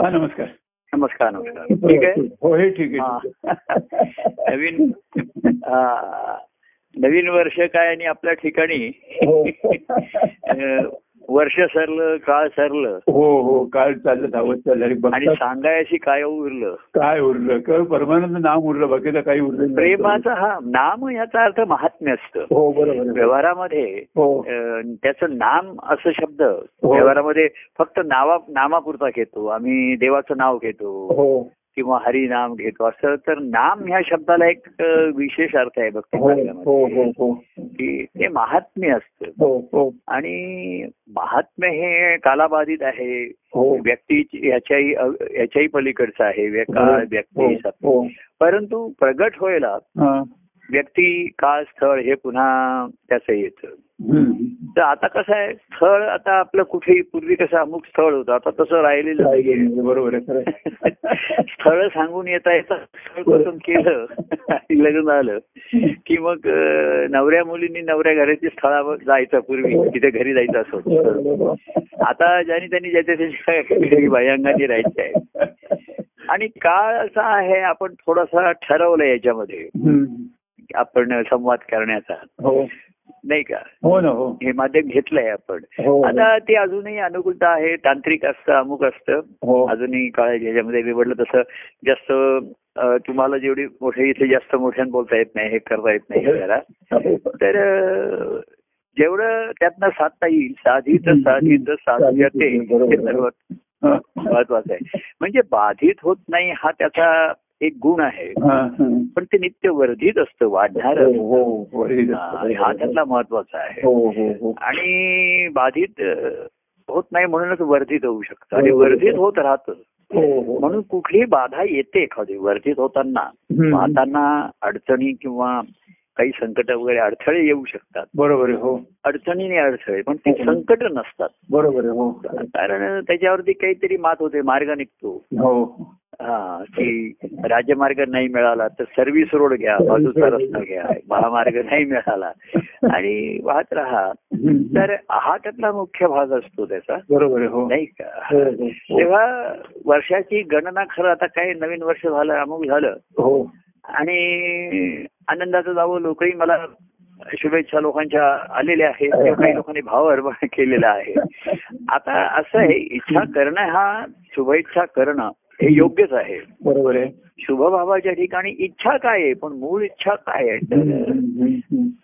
हा नमस्कार नमस्कार नमस्कार ठीक आहे हो हे ठीक हा. आहे नवीन हा. नवीन वर्ष काय आणि आपल्या ठिकाणी हो. वर्ष सरलं काळ सरलं. हो हो काय चाललं धावत चाललं आणि सांगायची काय उरलं? काय उरलं? परमानंद नाम उरलं बाकीचं काही उरलं. प्रेमाचा हा नाम याचा अर्थ महात्म्य असतं. हो बरोबर. व्यवहारामध्ये हो. त्याचं नाम असं शब्द व्यवहारामध्ये फक्त नावा नामापुरता घेतो. आम्ही देवाचं नाव घेतो. हो. किंवा हरिनाम घेतो. असं तर नाम ह्या शब्दाला एक विशेष अर्थ आहे भक्ती हो हो हो की ते महात्म्य असतं. आणि महात्म्य हे कालाबाधित आहे. हो. व्यक्ती ह्याच्याही ह्याच्याही पलीकडचं आहे. व्यक्ती परंतु प्रगट व्हायला. व्यक्ती काळ स्थळ हे पुन्हा त्याचं येतं. तर आता कसं आहे स्थळ आता आपलं कुठेही पूर्वी कसं अमुक स्थळ होतं आता तसं राहिलेलं बरोबर आहे आहे. स्थळ सांगून येता येता स्थळ पसंत केलं लग्न झालं की मग नवऱ्या मुलींनी नवऱ्या घराची स्थळावर जायचं पूर्वी तिथे घरी जायचं असं. आता ज्यानी त्यांनी ज्याच्या त्याच्या बाह्यांगाने राहायचे आहे आणि काळ असा आहे आपण थोडासा ठरवलं याच्यामध्ये. आपण संवाद करण्याचा. हो. नाही का? हो ना हो. हे माध्यम घेतलंय आपण. हो आता ते अजूनही अनुकूलता आहे तांत्रिक असतं अमुक असतं. हो. अजूनही काळ ह्याच्यामध्ये निवडलं तसं जास्त तुम्हाला जेवढी मोठे इथे जास्त मोठ्यानं बोलता येत नाही हे करता येत नाही जरा तर जेवढं त्यातनं साधता येईल साधित साधित साधते हे सर्वात हा. महत्वाचं आहे. म्हणजे बाधित होत नाही हा त्याचा एक गुण आहे. पण ते नित्य वर्धित असतं वाढणार हो, हो, हा त्यातला महत्त्वाचा आहे. हो आणि बाधित होत नाही म्हणूनच वर्धित होऊ शकतं. आणि. वर्धित होत राहतं. म्हणून कुठलीही बाधा येते एखादी. वर्धित होताना. पाहताना अडचणी किंवा काही संकट वगैरे अडथळे येऊ शकतात. बरोबर हो. अडचणीने अडथळे पण ते संकट नसतात. बरोबर हो. कारण त्याच्यावरती काहीतरी मात होते मार्ग निघतो. हो. हा की राजमार्ग नाही मिळाला तर सर्व्हिस रोड घ्या बाजूचा रस्ता घ्या महामार्ग नाही मिळाला. आणि वाहत राहा. तर हा त्यातला मुख्य भाग असतो त्याचा. बरोबर हो. नाही हो, का? हो, हो. तेव्हा वर्षाची गणना खरं आता काय नवीन वर्ष झालं अमुक झालं. हो. आणि आनंदाचं जावं लोकही मला शुभेच्छा लोकांच्या आलेल्या आहेत किंवा काही लोकांनी भाव अर्पण केलेला आहे. आता असं आहे इच्छा करणं हा शुभेच्छा करणं हे योग्यच आहे. बरोबर आहे. शुभभावाच्या ठिकाणी इच्छा काय आहे? पण मूळ इच्छा काय आहे.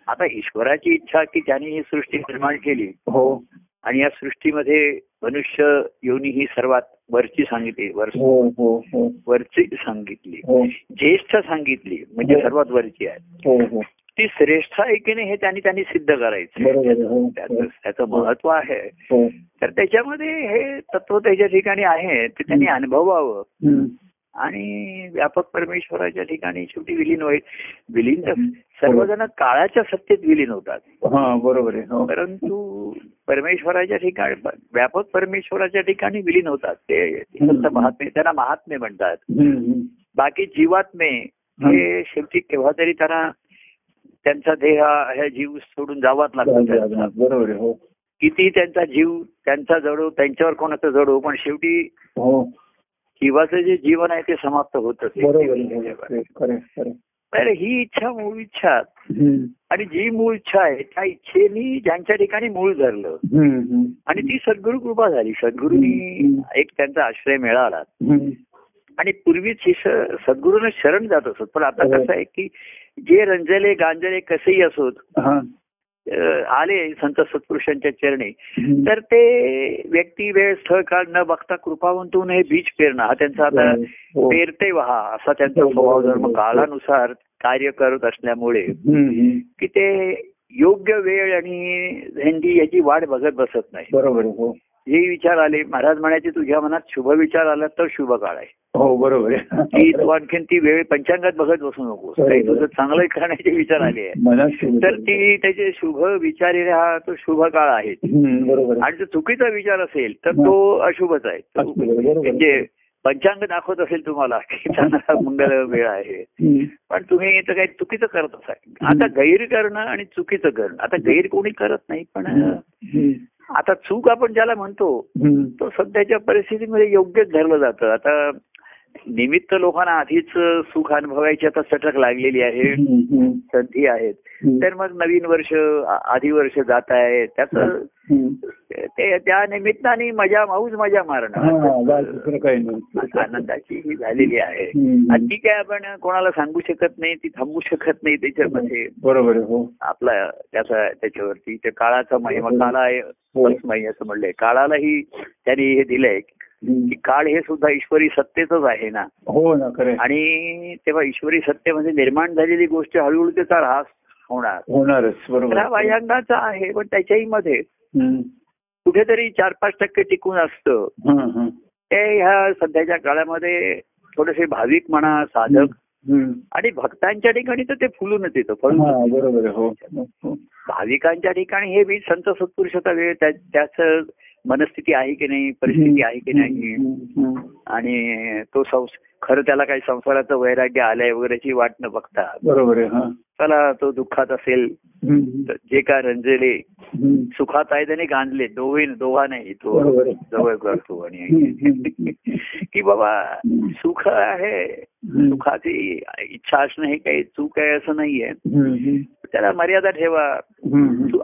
आता ईश्वराची इच्छा की त्यांनी ही सृष्टी निर्माण केली. हो. आणि या सृष्टीमध्ये मनुष्य योनी ही सर्वात वरची सांगितली वर हो हो हो. वरची सांगितली. ज्येष्ठ सांगितली म्हणजे. सर्वात वरची आहे. ती श्रेष्ठ आहे की नाही हे त्यांनी त्यांनी सिद्ध करायचं. त्याचं महत्त्व आहे. तर त्याच्यामध्ये हे तत्व त्याच्या ठिकाणी आहे ते त्यांनी अनुभवावं. आणि व्यापक परमेश्वराच्या ठिकाणी शेवटी विलीन होईल. विलीन तर सर्वजण काळाच्या सत्तेत विलीन होतात. हा बरोबर आहे. हो. परंतु परमेश्वराच्या ठिकाणी व्यापक परमेश्वराच्या ठिकाणी विलीन होतात. ते महात्मे त्यांना महात्मे म्हणतात. बाकी जीवात्मे हे शेवटी केव्हा तरी त्यांना त्यांचा देह हा जीव सोडून जावाच लागतो. बरोबर आहे हो. किती त्यांचा जीव त्यांचा जडो त्यांच्यावर कोणाचा जडो पण शेवटी हो. जीवाचं जे जीवन आहे ते समाप्त होतच बरोबर आहे हो. तर ही इच्छा मूळ इच्छा. आणि जी मूळ इच्छा आहे त्या इच्छेनी ज्यांच्या ठिकाणी मूळ धरलं. आणि ती सद्गुरु कृपा झाली सद्गुरूंनी एक त्यांचा आश्रय मिळाला. आणि पूर्वीच स- सद्गुरूंना शरण जात असत पण आता. कसं आहे की जे रंजले गांजले कसेही असोत आले संत सत्पुरुषांच्या चरणी. तर ते व्यक्ती वेळ स्थळ काळ न बघता कृपावंतून हे बीज पेरणं हा त्यांचा आता हो. पेरते वहा असा त्यांचा हो, स्वभाव. धर्म काळानुसार कार्य करत असल्यामुळे. की ते योग्य वेळ आणि झेंडी याची वाट बघत बसत नाही बरोबर हो जे विचार आले. महाराज म्हणायचे तुझ्या मनात शुभ विचार आला तर शुभ काळ आहे. हो बरोबर की तू आणखीन ती वेळ पंचांगात बघत बसू नकोस. काही तुझं चांगलं करण्याचे विचार आले आहे तर ती त्याचे शुभ विचार हा तो शुभ काळ आहे. आणि जर चुकीचा विचार असेल तर तो अशुभच आहे. म्हणजे पंचांग दाखवत असेल तुम्हाला की चांगला मंगल वेळ आहे. पण तुम्ही तर काही चुकीचं करत असाल. आता गैर करणं आणि चुकीचं करणं. आता गैर कोणी करत नाही पण. आता चूक आपण ज्याला म्हणतो. तो सध्याच्या परिस्थितीमध्ये योग्यच धरलं जातं आता निमित्त लोकांना आधीच सुख अनुभवायची आता सटक लागलेली आहे. संधी आहेत. तर मग नवीन वर्ष आधी वर्ष जात आहे. त्याचं. ते त्या निमित्ताने मजा माऊज मजा मारणं आनंदाची ही झालेली आहे. आणि ती काय आपण कोणाला सांगू शकत नाही ती थांबू शकत नाही त्याच्यामध्ये. बरोबर हो. आपला त्याचा त्याच्यावरती ते काळाचा महिमा काळा आहे. हो. असं म्हणलंय. काळालाही त्यांनी हे दिलंय. की काळ हे सुद्धा ईश्वरी सत्तेतच आहे ना हो ना खरं. आणि तेव्हा ईश्वरी सत्तेमध्ये निर्माण झालेली गोष्ट हळूहळू त्याचा ऱ्हास होणार होणारच बरोबर हा आहे पण त्याच्याही मध्ये. कुठेतरी चार पाच टक्के टिकून असतं हं, हं. ते ह्या सध्याच्या काळामध्ये थोडेसे भाविक म्हणा साधक. आणि भक्तांच्या ठिकाणी तर ते फुलूनच येतं फळून हा बरोबर हो. भाविकांच्या ठिकाणी हे बी संत सत्पुरुषाचा वेळ त्या- त्याच मनस्थिती आहे की नाही परिस्थिती आहे की नाही. आणि तो संस खरं त्याला काही संसाराचं वैराग्य आलंय वगैरेची वाट न बघता बरोबर चला तो दुःखात असेल जे काय रंजले. सुखात आहे त्याने गांधले दोघे दोघा नाही तो. जवळ करतो आणि. की बाबा सुख आहे. सुखाची इच्छा असणं हे काही चूक आहे असं नाहीये. त्याला मर्यादा ठेवा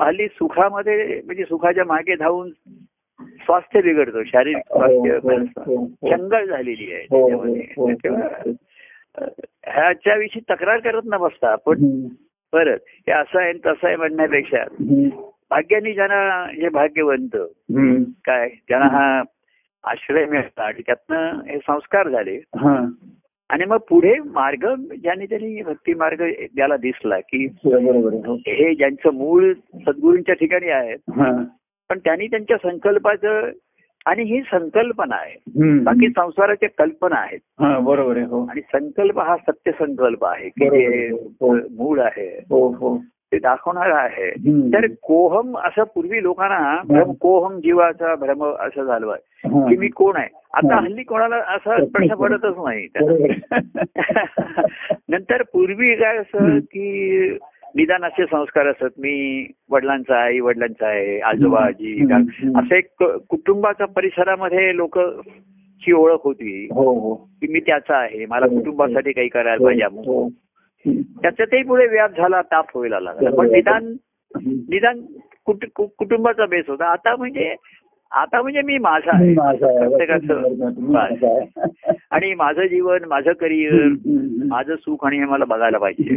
हल्ली सुखामध्ये म्हणजे सुखाच्या मागे धावून स्वास्थ्य बिघडतो शारीरिक हो, स्वास्थ्य हो, बरंचसं हो, हो. झालेली आहे हो, हो, त्याच्यामध्ये हो, हो. ह्याच्याविषयी तक्रार करत न बसता हम्म. परत हे असं आहे तसं आहे म्हणण्यापेक्षा. भाग्याने ज्यांना जे भाग्यवंत. काय ज्यांना हा आश्रय मिळाला आणि त्यातनं हे संस्कार झाले हा आणि मग पुढे मार्ग ज्यांनी त्यांनी भक्ती मार्ग ज्याला दिसला की आहे हो हे ज्यांचं मूळ सद्गुरूंच्या ठिकाणी आहेत हा पण त्यांनी त्यांच्या संकल्पाचं आणि ही संकल्पना आहे. बाकी संसाराच्या कल्पना आहेत बरोबर आहे हो आणि संकल्प हा सत्य संकल्प आहे की. हो. मूळ आहे हो ते दाखवणारा आहे. तर कोहम असं पूर्वी लोकांना भ्रम कोहम जीवाचा भ्रम असं झालं आहे. की मी कोण आहे आता. हल्ली कोणाला असा प्रश्न पडतच नाही. नंतर पूर्वी काय असं की निदान असे संस्कार असत मी वडिलांचा आई वडिलांचा आहे आजोबा आजी. असं एक कुटुंबाच्या परिसरामध्ये लोक ची ओळख होती हो हो की मी त्याचा आहे मला हो, कुटुंबासाठी काही करायला पाहिजे अमुक. हम्म. त्याच्यातही पुढे व्याप झाला ताप व्हायला लागला पण निदान. निदान कुटुंबाचा बेस होता आता म्हणजे आता म्हणजे मी माझा आहे. प्रत्येकाचं. आणि माझं जीवन माझं करिअर. माझं सुख आणि हे मला बघायला पाहिजे.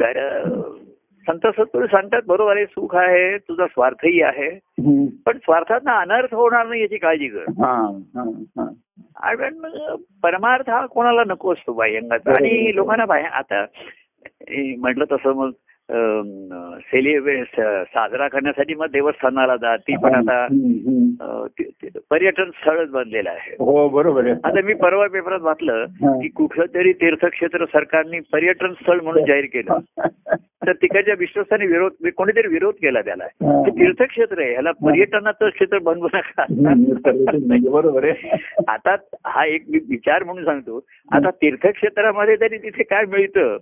तर संत सत्पुरुष सांगतात बरोबर आहे सुख आहे तुझा स्वार्थही आहे. पण स्वार्थात अनर्थ होणार नाही याची काळजी कर. हा हा हा. आणि परमार्थ हा कोणाला नको असतो बाह्यंगाचा. आणि लोकांना बाह्य आता म्हटलं तसं मग सेलिब्रेट साजरा करण्यासाठी मग देवस्थानाला जा. ती पण आता पर्यटन स्थळच बनलेलं आहे. हो बरोबर आहे. आता मी परवा पेपरात वाचलं. की कुठलं तरी तीर्थक्षेत्र सरकारने पर्यटन स्थळ म्हणून जाहीर केलं. तर तिकडच्या विश्वासाने विरोध कोणीतरी विरोध केला त्याला. हा. तीर्थक्षेत्र आहे. ह्याला पर्यटनाचं क्षेत्र बनवू नका. बरोबर आहे. आता हा एक मी विचार म्हणून सांगतो. आता तीर्थक्षेत्रामध्ये तरी तिथे काय मिळतं?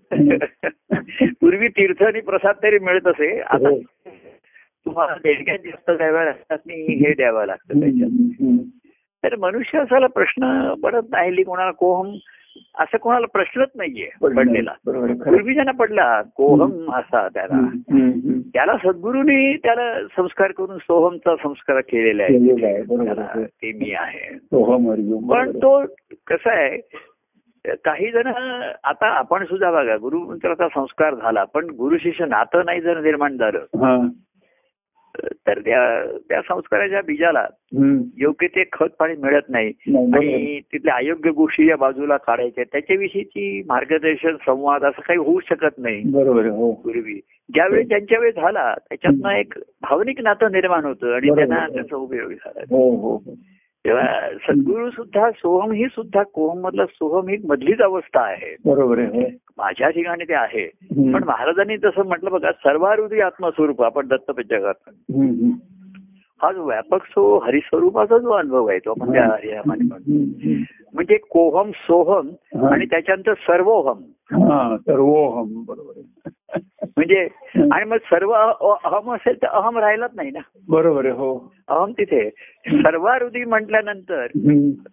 पूर्वी तीर्थ आणि प्रसाद तरी मिळत असे. आता हो. तुम्हाला देणग्यात जास्त द्याव्या लागतात आणि हे द्यावं लागतं त्याच्यात. तर मनुष्य असाला प्रश्न पडत नाही. कोणाला कोहम असं कोणाला प्रश्नच नाहीये पडलेला खरं. पूर्वीजना पडला कोहम असा त्याला. त्याला सद्गुरूंनी त्याला संस्कार करून सोहमचा संस्कार केलेला आहे. ते मी आहे पण तो कसा आहे काही जण आता आपण सुद्धा बघा गुरुमंत्राचा संस्कार झाला पण गुरु शिष्य नातं नाही जर निर्माण झालं. तर त्या त्या संस्काराच्या बीजाला. योग्य ते खत पाणी मिळत नाही. आणि तिथल्या अयोग्य गोष्टी या बाजूला काढायच्या त्याच्याविषयीची मार्गदर्शन संवाद असं काही होऊ शकत नाही बरोबर हो पूर्वी ज्यावेळी त्यांच्या वेळी झाला त्याच्यातनं एक भावनिक नातं निर्माण होतं आणि. त्यांना त्याचा उपयोग झाला हो हो हो. तेव्हा सद्गुरू सुद्धा सोहम ही सुद्धा कोहम मधला सोहम ही मधलीच अवस्था आहे बरोबर आहे हो. माझ्या ठिकाणी ते आहे. पण महाराजांनी जसं म्हटलं बघा सर्वारुधी आत्मस्वरूप आपण दत्तपंचकात. हा जो व्यापक सो हरिस्वरूपाचा जो अनुभव आहे तो आपण. म्हणजे कोहम सोहम. आणि त्याच्यानंतर सर्वोहम. हा सर्वोहम बरोबर म्हणजे आणि मग सर्व अहम असेल तर अहम राहिलाच नाही ना. बरोबर हो. अहम तिथे. सर्वारुधी म्हटल्यानंतर.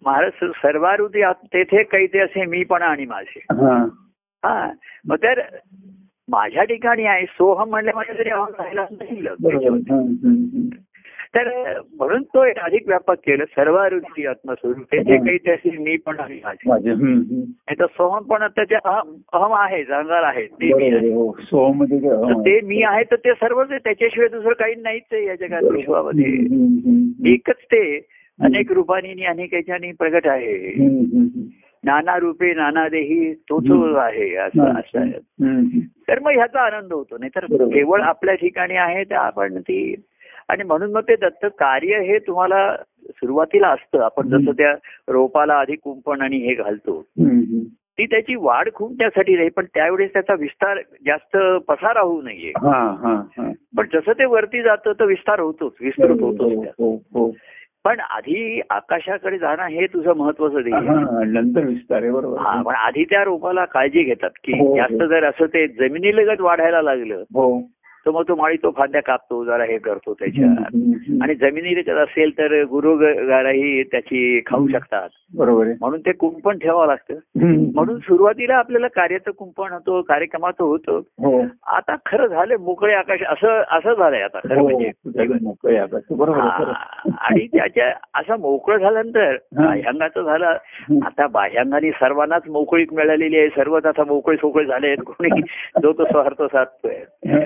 महाराज सर्वारुधी आत- तेथे कैते असे मी पण आणि माझे. हा मग तर माझ्या ठिकाणी आहे सोहम म्हणल्यामध्ये तरी अहम राहिलाच नाही बरोबर हम्म, हम्म, तर म्हणून तो एक अधिक व्यापक केलं सर्वारुधी आत्मस्वरूप तेथे हं. कैते असे मी पण. नाही तर सोहम पण त्याच्या अहम अहम आहे जाणार आहे ते मी आहे. आहे, हो ते, तर. ते मी आहे तर ते सर्वच आहे त्याच्याशिवाय दुसरं काही नाहीच आहे या जगात. विश्वामध्ये. एकच ते अनेक रूपांनी आणि अनेक याच्यानी प्रगट आहे नाना रूपे नाना देही तोच. आहे असं. असं. तर मग ह्याचा आनंद होतो नाही तर. केवळ आपल्या ठिकाणी आहे तर आपण ती आणि म्हणून मग ते दत्त कार्य हे तुम्हाला सुरुवातीला असतं आपण जसं. त्या रोपाला आधी कुंपण आणि हे घालतो. ती त्याची वाढ खूप त्यासाठी नाही पण त्यावेळेस त्याचा विस्तार जास्त पसारा होऊ नये पण जसं ते वरती जातं तर विस्तार होतोच विस्तृत होतोच त्या. पण आधी आकाशाकडे जाणं हे तुझं महत्वाचं. हा, नंतर विस्तार आहे बरोबर हा पण आधी त्या रोपाला काळजी घेतात की हो, हो. जास्त जर असं ते जमिनीलगत वाढायला लागलं हो तर मग तो माळी तो फांद्या कापतो जरा हे करतो त्याच्या हम्म, हम्म, हम्म. आणि जमिनीलगत असेल तर गुरुगाराही त्याची खाऊ शकतात. बरोबर म्हणून ते कुंपण ठेवावं लागतं. म्हणून सुरुवातीला आपल्याला कार्याचं कुंपण होतं कार्यक्रमाचं होतं. हो. आता खरं झालं मोकळे आकाश असं असं झालंय आता खरं हो, म्हणजे. आणि त्याच्या असं मोकळं झाल्यानंतर. बाह्यांगाचं झालं. आता बाह्यांगाने सर्वांनाच मोकळीक मिळालेली आहे. सर्वच आता मोकळे सोकळे झाले आहेत कोणी जो तो स्वार्थ साधतोय. हम्म.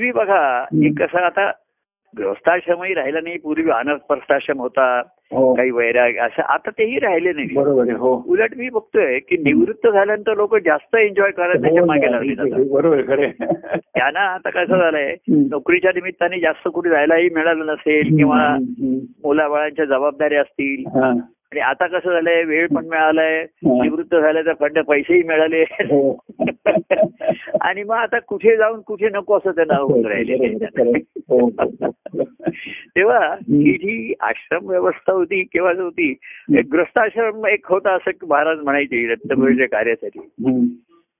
पूर्वी बघा एक कसं आता गृहस्थाश्रमही राहिला नाही पूर्वी अनस्पर्शाश्रम होता हो. काही वैराग असं आता तेही राहिले नाही. हो. उलट मी बघतोय की निवृत्त झाल्यानंतर लोक जास्त एन्जॉय करायला त्याच्या हो मागे ना, लागले बरोबर. त्यांना आता कसं झालंय. नोकरीच्या निमित्ताने जास्त कुठे जायलाही मिळालं नसेल किंवा मुलाबाळांच्या जबाबदाऱ्या असतील. आणि आता कसं झालंय वेळ पण मिळालाय हा. निवृत्त झालं तर फंड पैसेही मिळाले हो. आणि मग आता कुठे जाऊन कुठे नको असं त्यांना होऊन राहिले. हो, हो. तेव्हा ही जी आश्रम व्यवस्था होती केव्हा होती ग्रस्ताश्रम एक होता असं महाराज म्हणायचे दत्तप्रभूच्या कार्यासाठी.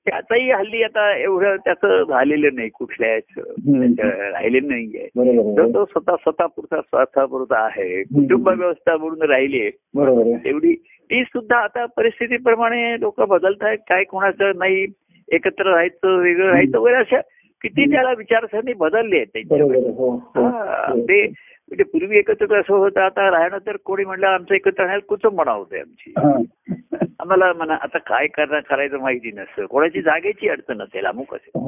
त्याचाही हल्ली आता एवढं त्याचं झालेलं नाही कुठल्याच राहिलेलं नाहीये. बरोबर तर आहे. तो स्वतः स्वतःपुरता स्वार्थापुरता आहे कुटुंब व्यवस्था म्हणून राहिली आहे आहे. तेवढी ती सुद्धा आता परिस्थितीप्रमाणे लोक बदलत आहेत काय कोणाचं नाही एकत्र राहायचं वेगळं राहायचं वगैरे अशा किती त्याला विचारसरणी बदलली आहेत त्यांच्या आहे. हो हो. ते म्हणजे पूर्वी एकत्र असं होतं आता राहणं तर कोणी म्हणलं आमचं एकत्र राहण्यात कुचंबणा होते आमची. आम्हाला म्हणा आता काय करणार करायचं माहिती नसतं. कोणाची जागेची अडचण असेल अमुक असेल.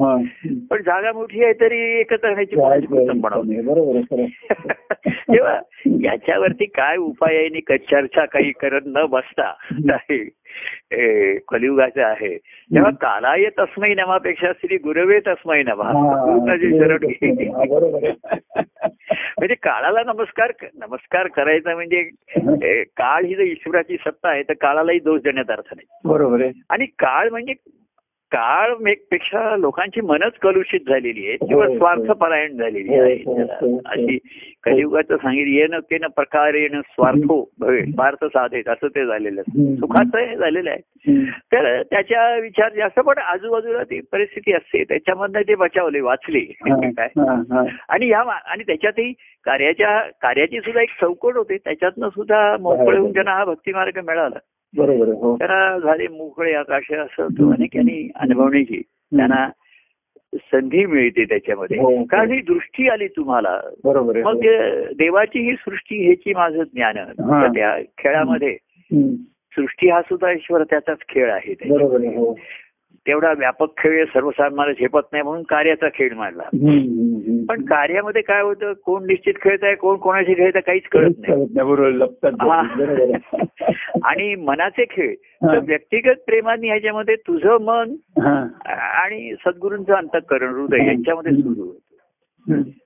पण जागा मोठी आहे तरी एकत्र राहण्याची. तेव्हा याच्यावरती काय उपाय आहे आणि चर्चा काही करत न बसता कलियुगाचं आहे. तेव्हा कालाय तस्मै नमापेक्षा श्री गुरवे तस्मै नमा. शरण म्हणजे काळाला नमस्कार नमस्कार करायचा म्हणजे काळ ही जर ईश्वराची सत्ता आहे तर काळालाही दोष देण्यात अर्थ नाही. बरोबर आहे. आणि काळ म्हणजे काळपेक्षा लोकांची मनच कलुषित झालेली आहे किंवा हो, हो. स्वार्थपरायण झालेली हो, आहे हो, हो, हो. अशी कलियुगाचं सांगितलं येणं केन प्रकारेण स्वार्थो भवे स्वार्थ साधेत असं ते झालेलं आहे. सुखाचं हे झालेलं आहे. तर त्याच्या विचार जास्त पण आजूबाजूला ती परिस्थिती असते त्याच्यामधनं ते बचावले वाचले हा, काय हा, हा. आणि ह्या आणि त्याच्यातही कार्याच्या कार्याची सुद्धा एक चौकट होते त्याच्यातनं सुद्धा मोकळे होऊन त्यांना हा भक्तिमार्ग मिळाला बरोबर हो. त्याला झाले मोकळे आकाश असं तो अनेकांनी अनुभवण्याची त्यांना संधी मिळते त्याच्यामध्ये. हो, हो. कारण ही दृष्टी आली तुम्हाला. बरोबर मग हो. देवाची ही सृष्टी ह्याची माझं ज्ञान. त्या खेळामध्ये. सृष्टी हा सुद्धा ईश्वर त्याचाच खेळ आहे तेवढा व्यापक खेळ सर्वसामान्य झेपत नाही म्हणून कार्याचा खेळ मांडला. पण कार्यामध्ये काय होतं कोण निश्चित खेळत आहे कोण कोणाशी खेळत आहे काहीच कळत नाही. आणि मनाचे खेळ. तर व्यक्तिगत प्रेमाने ह्याच्यामध्ये तुझं मन. आणि सद्गुरूंचं अंतकरण हृदय. यांच्यामध्ये सुरू.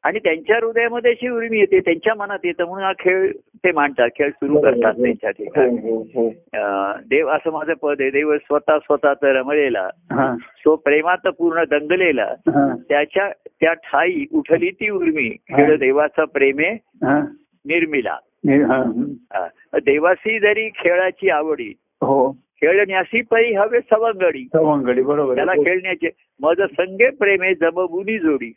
आणि त्यांच्या हृदयामध्ये अशी उर्मी येते त्यांच्या मनात येतं म्हणून हा खेळ ते मांडतात खेळ सुरू करतात हो. त्यांच्या ठिकाणी हो, हो, देव असं माझं पद आहे देव स्वतः स्वतः तर रमलेला. तो प्रेमात पूर्ण दंगलेला. त्याच्या त्या ठाई उठली ती उर्मी खेळ. देवाचा प्रेमे. निर्मिला देवासी जरी खेळाची आवडी हो खेळण्यासी परी हवे सवंगडी सवंगडी बरोबर त्याला. खेळण्याचे मज संगे प्रेमे जमबुनी जोडी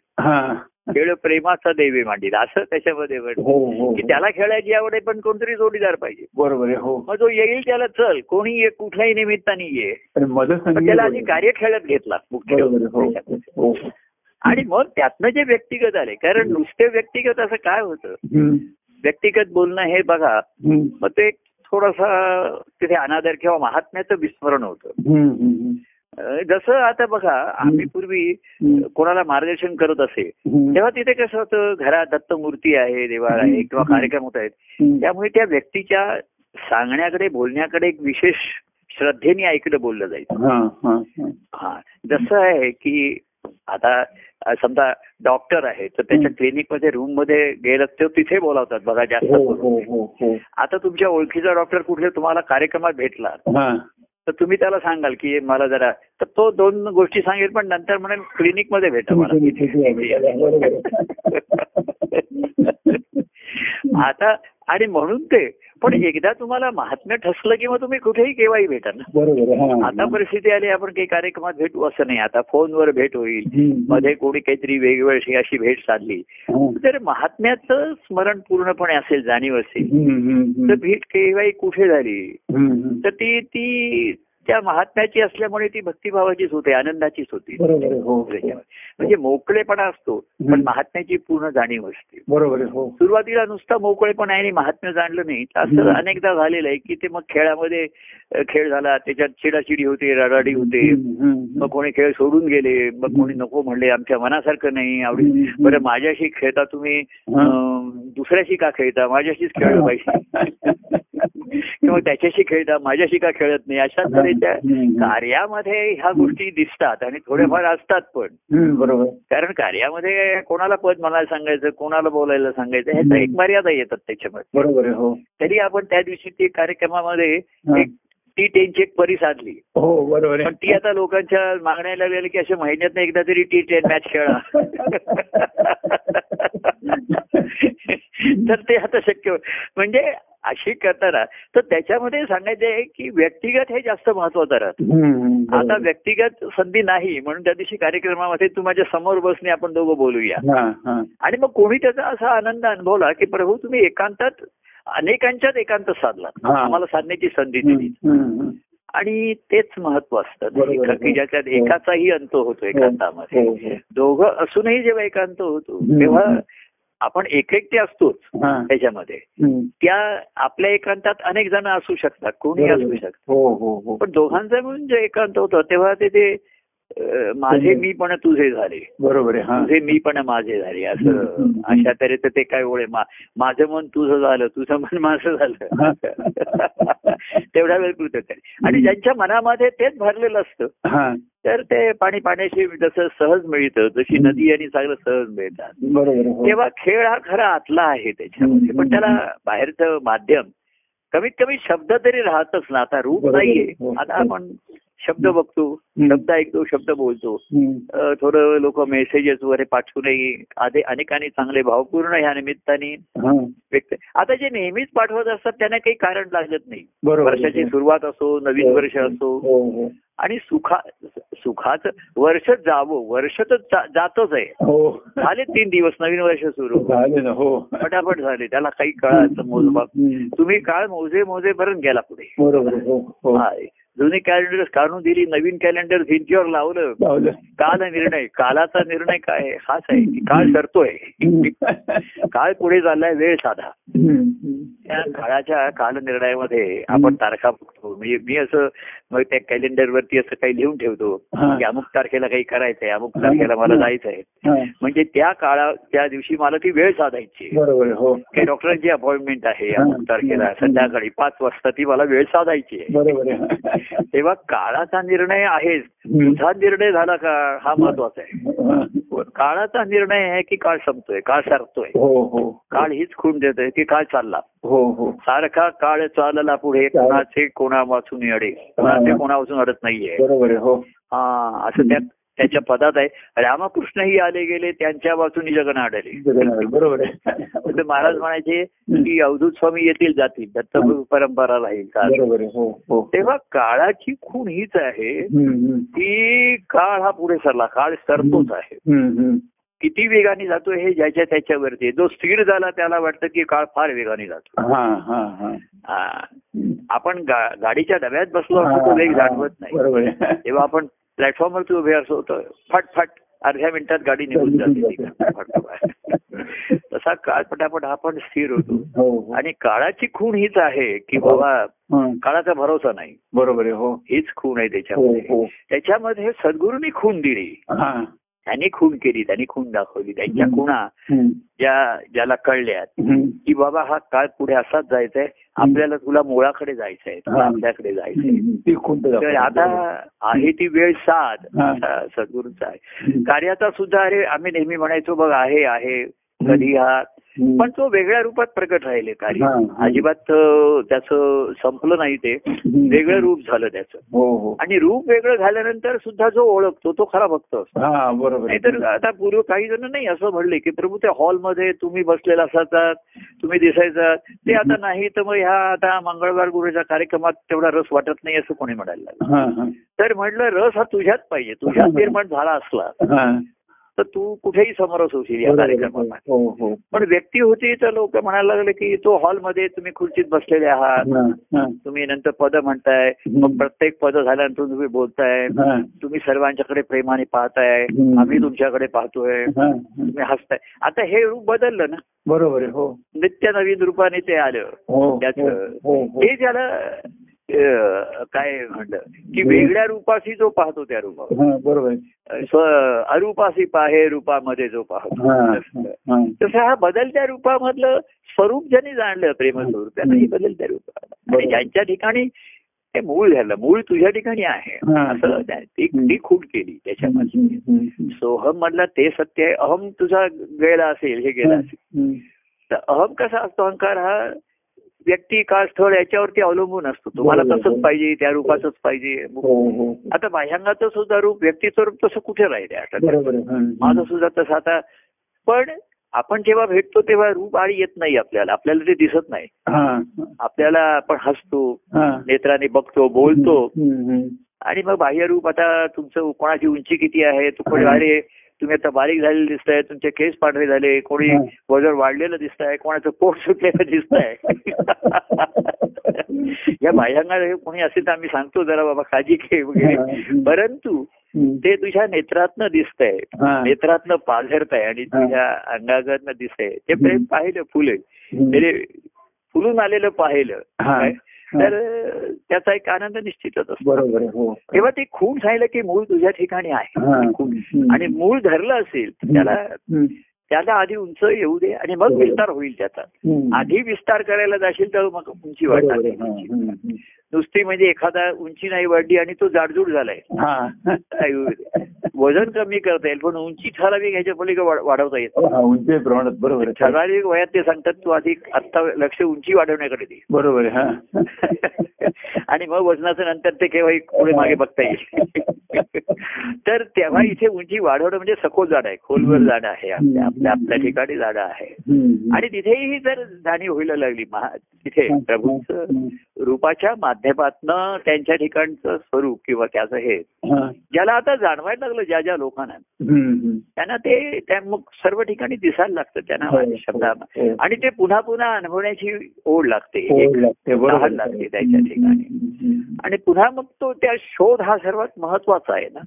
खेळ प्रेमाचा देवे मांडील असं त्याच्यामध्ये म्हटलं. हो हो की त्याला खेळायची आवड आहे पण कोणतरी जोडीदार पाहिजे बरोबर आहे हो मग जो येईल त्याला चल कोणी ये कुठल्याही निमित्ताने ये त्याला आधी कार्य खेळत घेतला मुख्य. हो. हो आणि मग त्यातनं जे व्यक्तिगत आले कारण नुसते व्यक्तिगत असं काय होतं. व्यक्तिगत बोलणं हे बघा. मग ते थोडासा तिथे अनादर किंवा महात्म्याचं विस्मरण होतं जसं आता बघा आम्ही पूर्वी. कोणाला मार्गदर्शन करत असे. तेव्हा तिथे कसं होतं घरात दत्तमूर्ती आहे देवाळ आहे किंवा कार्यक्रम होत आहेत. त्यामुळे त्या व्यक्तीच्या सांगण्याकडे बोलण्याकडे एक विशेष श्रद्धेने ऐकलं बोललं जायचं हा, हा, हा. हा जसं आहे की आता समजा डॉक्टर आहे तर त्याच्या. क्लिनिकमध्ये रूममध्ये गेलं तर तिथे बोलावतात बघा जास्त हो. हो हो आता तुमच्या ओळखीचा डॉक्टर कुठे तुम्हाला कार्यक्रमात भेटला तर तुम्ही त्याला सांगाल की मला जरा तर तो दोन गोष्टी सांगेल पण नंतर म्हणेल क्लिनिकमध्ये भेटा मला. आता आणि म्हणून ते पण एकदा तुम्हाला महात्म्य ठसलं की मग तुम्ही कुठेही केव्हाही भेटा ना बरोबर. आता परिस्थिती आली आपण काही कार्यक्रमात भेटू असं नाही आता फोनवर भेट होईल. मध्ये कोणी काहीतरी वेगवेगळी अशी भेट साधली. तर महात्म्याचं स्मरण पूर्णपणे असेल जाणीव असेल. तर भेट केव्हाही कुठे झाली. तर ती ती त्या महात्म्याची असल्यामुळे ती भक्तिभावाचीच होते आनंदाचीच होती आहे. हो म्हणजे मोकळेपणा असतो पण. महात्म्याची पूर्ण जाणीव असते बरोबर. हो सुरुवातीला नुसता मोकळेपणा आहे आणि महात्म्य जाणलं नाही असं. अनेकदा झालेलं आहे की ते मग खेळामध्ये खेळ झाला त्याच्यात चिडाचिडी होते रडाडी होते मग कोणी खेळ सोडून गेले मग कोणी नको म्हणले आमच्या मनासारखं नाही आवडी. बरं माझ्याशी खेळता तुम्ही हा. दुसऱ्याशी का खेळता? माझ्याशीच खेळलं पाहिजे. किंवा त्याच्याशी खेळता माझ्याशी का खेळत नाही? अशा तऱ्हेच्या. कार्यामध्ये ह्या गोष्टी दिसतात आणि थोड्याफार असतात पण. बरोबर. कारण कार्यामध्ये कोणाला पद म्हणायला सांगायचं कोणाला बोलायला सांगायचं ह्याचा एक मर्यादा येतात त्याच्यामध्ये. बरोबर. हो. तरी आपण त्या दिवशी ती कार्यक्रमामध्ये. एक टी टेनची एक परी साधली हो बरोबर पण ती आता लोकांच्या मागण्याला गेली की अशा महिन्यात एकदा तरी टी टेन मॅच खेळा तर ते आता शक्य. म्हणजे अशी करताना तर त्याच्यामध्ये सांगायचं आहे की व्यक्तिगत हे जास्त महत्वाचं राहतं आता. व्यक्तिगत संधी नाही म्हणून त्या दिवशी कार्यक्रमामध्ये तू माझ्यासमोर बसणे आपण दोघं बोलूया. आणि मग कोणी त्याचा असा आनंद अनुभवला की प्रभू तुम्ही एकांतात अनेकांच्यात एकांत साधला हा. आम्हाला साधण्याची संधी दिली. आणि तेच महत्त्व असतं की ज्याच्यात हो. एकाचाही अंत होतो एकांतामध्ये हो, हो. दोघं असूनही जेव्हा एकांत होतो. तेव्हा आपण एक एकटे असतोच हा. त्याच्यामध्ये. त्या आपल्या एकांतात अनेक जण असू शकतात कोणी असू. शकतात हो हो हो पण दोघांचं मिळून जे एकांत होतं तेव्हा ते माझे मी पण तुझे झाले बरोबर आहे हा तुझे मी पण माझे झाले असं. अशा तऱ्हेचं ते काय ओळे माझं मन तुझं झालं तुझं मन माझं झालं तेवढ्या वेळ कृतज्ञ. आणि ज्यांच्या मनामध्ये तेच भरलेलं असतं हा तर ते पाणी पाण्याशी जसं सहज मिळतं जशी. नदी आणि सागर सहज मिळतात हो. तेव्हा खेळ हा खरा आतला आहे त्याच्यामध्ये. पण त्याला बाहेरचं माध्यम कमीत कमी शब्द तरी राहतच ना आता रूप. नाहीये हो. आता आपण शब्द बघतो. शब्द ऐकतो शब्द बोलतो. थोडं लोक मेसेजेस वगैरे पाठवूनही आधी अनेकांनी चांगले भावपूर्ण ह्या निमित्ताने हा. व्यक्त आता जे नेहमीच पाठवत असतात त्यांना काही कारण लागत नाही. वर्षाची सुरुवात असो नवीन वर्ष असो. हो हो. आणि सुखा सुखाचं वर्ष जावं वर्ष तर जातच आहे. हो. झाले तीन दिवस नवीन वर्ष सुरू. हो. फटाफट झाले त्याला काही कळायचं मोजमाप. तुम्ही काळ मोजे मोजेपर्यंत गेला पुढे. आहे. जुनी कॅलेंडर काढून दिली नवीन कॅलेंडर भिंतीवर लावलं. काल निर्णय कालाचा निर्णय काय आहे? हाच आहे की काळ सरतोय काळ पुढे चाललाय वेळ साधा. त्या काळाच्या काल निर्णयामध्ये आपण तारखा बघतो म्हणजे मी असं मग त्या कॅलेंडरवरती असं काही लिहून ठेवतो. की अमुक तारखेला काही करायचंय अमुक तारखेला मला जायचंय हा. म्हणजे त्या काळा त्या दिवशी मला ती वेळ साधायची आहे. आहे. हो काही डॉक्टरांची अपॉइंटमेंट आहे. अमुक तारखेला संध्याकाळी पाच वाजता ती मला वेळ साधायची आहे आहे तेव्हा काळाचा निर्णय आहेच. तुझा निर्णय झाला का? हा महत्त्वाचा आहे. काळाचा निर्णय आहे की काळ संपतोय काळ सरतोय. हो हो. काळ हीच खूण देतोय की काळ चालला. हो हो. सारखा काळ चालला पुढे कोणाचे कोणा वाचून अडे कोणाचे कोणा वाचून अडत नाहीये. हो. हा असं त्यात त्याच्या पदात आहे. रामकृष्णही आले गेले त्यांच्या वाचून जगन्नाथ, बरोबर आहे. महाराज म्हणायचे की अवधूत स्वामी येतील जातील दत्त परंपरा राहील का? हो हो. तेव्हा काळाची खूण हीच आहे. की काळ हा पुढे सरला काळ सरतोच आहे. किती वेगाने जातो हे ज्याच्या त्याच्यावरती. जो स्थिर झाला त्याला वाटतं की काळ फार वेगाने जातो. आपण गाडीच्या डब्यात बसलो असतो तो वेग जाणवत नाही. तेव्हा आपण प्लॅटफॉर्मवरती उभे असतो तर फट फट अर्ध्या मिनिटात गाडी निघून जाते. तसा काळ पटापट आपण स्थिर होतो. हो हो. आणि काळाची खूण हीच आहे की बाबा हं. काळाचा भरोसा नाही. बरोबर आहे हो. हीच खूण आहे त्याच्यामध्ये. त्याच्यामध्ये सद्गुरूंनी खूण दिली. त्यांनी खूण केली त्यांनी खूण दाखवली त्यांच्या. खुणा. ज्या ज्याला कळल्यात. की बाबा हा काळ पुढे असाच जायचंय आपल्याला तुला मुळाकडे जायचंय तुला. आपल्याकडे जायचंय आता आहे ती वेळ साध सद्गुरूंचा आहे. कार्याचा सुद्धा अरे आम्ही नेहमी म्हणायचो बघ आहे आहे कधी हा. पण तो वेगळ्या रूपात प्रकट राहिले. कार्य. अजिबात त्याचं संपलं नाही ते. वेगळं रूप झालं त्याचं. हो हो. आणि रूप वेगळं झाल्यानंतर सुद्धा जो ओळखतो तो खरा भक्त असतो. हा. नाहीतर आता पूर्व काही जण नाही असं म्हणले की प्रभू त्या हॉलमध्ये तुम्ही बसलेला असाचा तुम्ही दिसायचा ते आता नाही तर मग ह्या आता मंगळवार गुरुच्या कार्यक्रमात तेवढा रस वाटत नाही असं कोणी म्हणायला लागलं. तर म्हटलं रस हा तुझ्यात पाहिजे. तुझ्यात निर्माण झाला असला तर तू कुठेही समरस होशील या. कार्यक्रमात. हो हो. पण व्यक्ती होती तर लोक म्हणायला लागले की तो हॉलमध्ये तुम्ही खुर्चीत बसलेले आहात. तुम्ही नंतर पद म्हणताय. मग प्रत्येक पद झाल्यानंतर तुम्ही बोलताय. तुम्ही सर्वांच्याकडे प्रेमाने पाहताय. आम्ही तुमच्याकडे पाहतोय. हा. तुम्ही हसताय. आता हे रूप बदललं ना? बरोबर आहे हो. नित्य नवीन रूपाने ते आलं. हो त्याचं. हो, हो, हो. हे अं, काय म्हणलं की वेगळ्या रूपाशी जो पाहतो त्या हा, बरोबर. अरूपाशी पाहे रूपामध्ये जो पाहतो. तसं हा बदलत्या रूपामधलं स्वरूप ज्यांनी जाणलं प्रेमस्वरूप त्यांना हे बदलत्या बरोबर. ज्यांच्या ठिकाणी ते मूळ झालं मूळ तुझ्या ठिकाणी आहे. हा. असं ती ती खूट केली त्याच्यामध्ये. सोहम मधला ते सत्य आहे. अहम तुझा गेला असेल हे गेला असेल. तर अहम कसा असतो अहंकार हा व्यक्ती काळ स्थळ याच्यावरती अवलंबून असतो. तुम्हाला. तसंच पाहिजे त्या रूपाचंच पाहिजे. हो हो आता बाह्यांगाचं सुद्धा रूप व्यक्तीचं रूप तसं कुठे राहिले आता. माझं सुद्धा तसं आता पण आपण जेव्हा भेटतो तेव्हा रूप आळी येत नाही आपल्याला. आपल्याला ते दिसत नाही. हा, आपल्याला आपण हसतो हा. नेत्राने बघतो बोलतो. आणि मग बाह्य रूप आता तुमचं कोणाची उंची किती आहे तू कोणी अरे तुम्ही आता बारीक झालेले दिसताय तुमचे केस पांढरे झाले कोणी. वजन वाढलेलं दिसतंय कोणाचं पोट सुटलेलं दिसतंय या बाह्यांना कोणी असेल तर आम्ही सांगतो जरा बाबा काळजी घे वगैरे. परंतु. ते तुझ्या नेत्रातनं दिसतंय हा. नेत्रातनं पाझरतंय आणि हा. तुझ्या अंगागतनं दिसतंय ते प्रेम. पाहिलं फुले. म्हणजे फुलून आलेलं पाहिलं. तर त्याचा एक आनंद निश्चितच असतो बरोबर हो तेव्हा ते खूण सांगितलं की मूळ तुझ्या ठिकाणी आहे. खूण. आणि मूळ धरलं असेल त्याला. त्याला आधी उंच येऊ दे आणि मग. विस्तार होईल त्याचा. आधी विस्तार करायला जाशील तर मग उंची बरोबर नुसती म्हणजे एखादा उंची नाही वाढली आणि तो जाडजूड झालाय. हा. वजन कमी करता येईल पण उंची ठराविक ह्याच्या पलीकडे वाढ- वाढवता येत हा, उंची प्रमाणात बरोबर ठराविक वयात ते सांगतात तू आधी आत्ता लक्ष उंची वाढवण्याकडे दे. बरोबर आणि मग वजनाचं नंतर ते केव्हाही पुढे मागे बघता येईल. तर तेव्हा इथे उंची वाढवणं म्हणजे सखोल जाणं आहे. खोलवर जाणं आहे आपल्या आपल्या आपल्या ठिकाणी जाणं आहे. आणि तिथेही जर जाणीव व्हायला लागली महा- तिथे प्रभूंचं. रूपाच्या माध्यमातनं त्यांच्या ठिकाणचं स्वरूप किंवा त्याचं हे हा. ज्याला आता जाणवायला लागलं ज्या ज्या लोकांना. त्यांना ते त्या मग सर्व ठिकाणी दिसायला लागतं त्यांना हो, शब्दा हो. आणि ते पुन्हा पुन्हा अनुभवण्याची ओढ लागते लागते, त्याच्या ठिकाणी आणि पुन्हा मग तो त्या शोध हा सर्वात महत्त्वाचा आहे ना.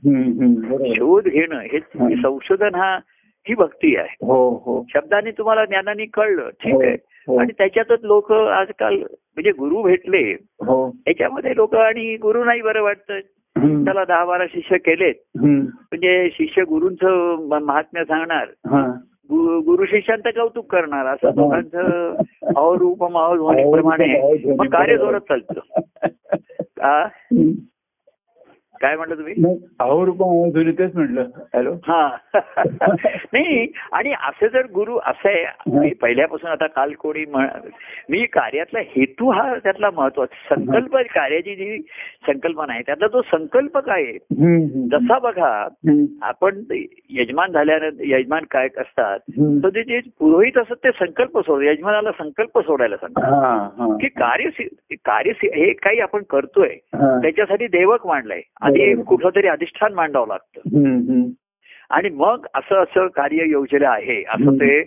शोध घेणं हे हे संशोधन हा ही भक्ती आहे. हो हो. शब्दाने तुम्हाला ज्ञानाने कळलं ठीक हो, आहे. हो. आणि त्याच्यातच लोक आजकाल म्हणजे गुरु भेटले. हो. त्याच्यामध्ये लोक आणि गुरु नाही बरं वाटतं. त्याला दहा बारा शिष्य केलेत. म्हणजे शिष्य गुरूंचं महात्म्य सांगणार. गुरु शिष्यांचं कौतुक करणार असं. दोघांचं अवरूप ध्वनीप्रमाणे मग कार्य जोरात चालतं? काय म्हटलं तुम्ही? अहो तेच म्हटलं. हॅलो हा. नाही आणि असं जर गुरु असं पहिल्यापासून आता काल कोणी मी कार्यातला हेतू हा त्यातला महत्त्वाचा. संकल्प कार्याची जी संकल्पना आहे त्यातला तो संकल्प काय. जसा बघा आपण यजमान झाल्यानंतर यजमान काय असतात. तर ते जे पुरोहित असतात ते संकल्प सोड यजमानाला संकल्प सोडायला सांगतात. की कार्य कार्य हे काही आपण करतोय. त्याच्यासाठी देवक मांडलंय. आधी बरोबर. कुठलं तरी अधिष्ठान मांडावं लागतं. आणि मग असं असं कार्य योजलं आहे असं ते.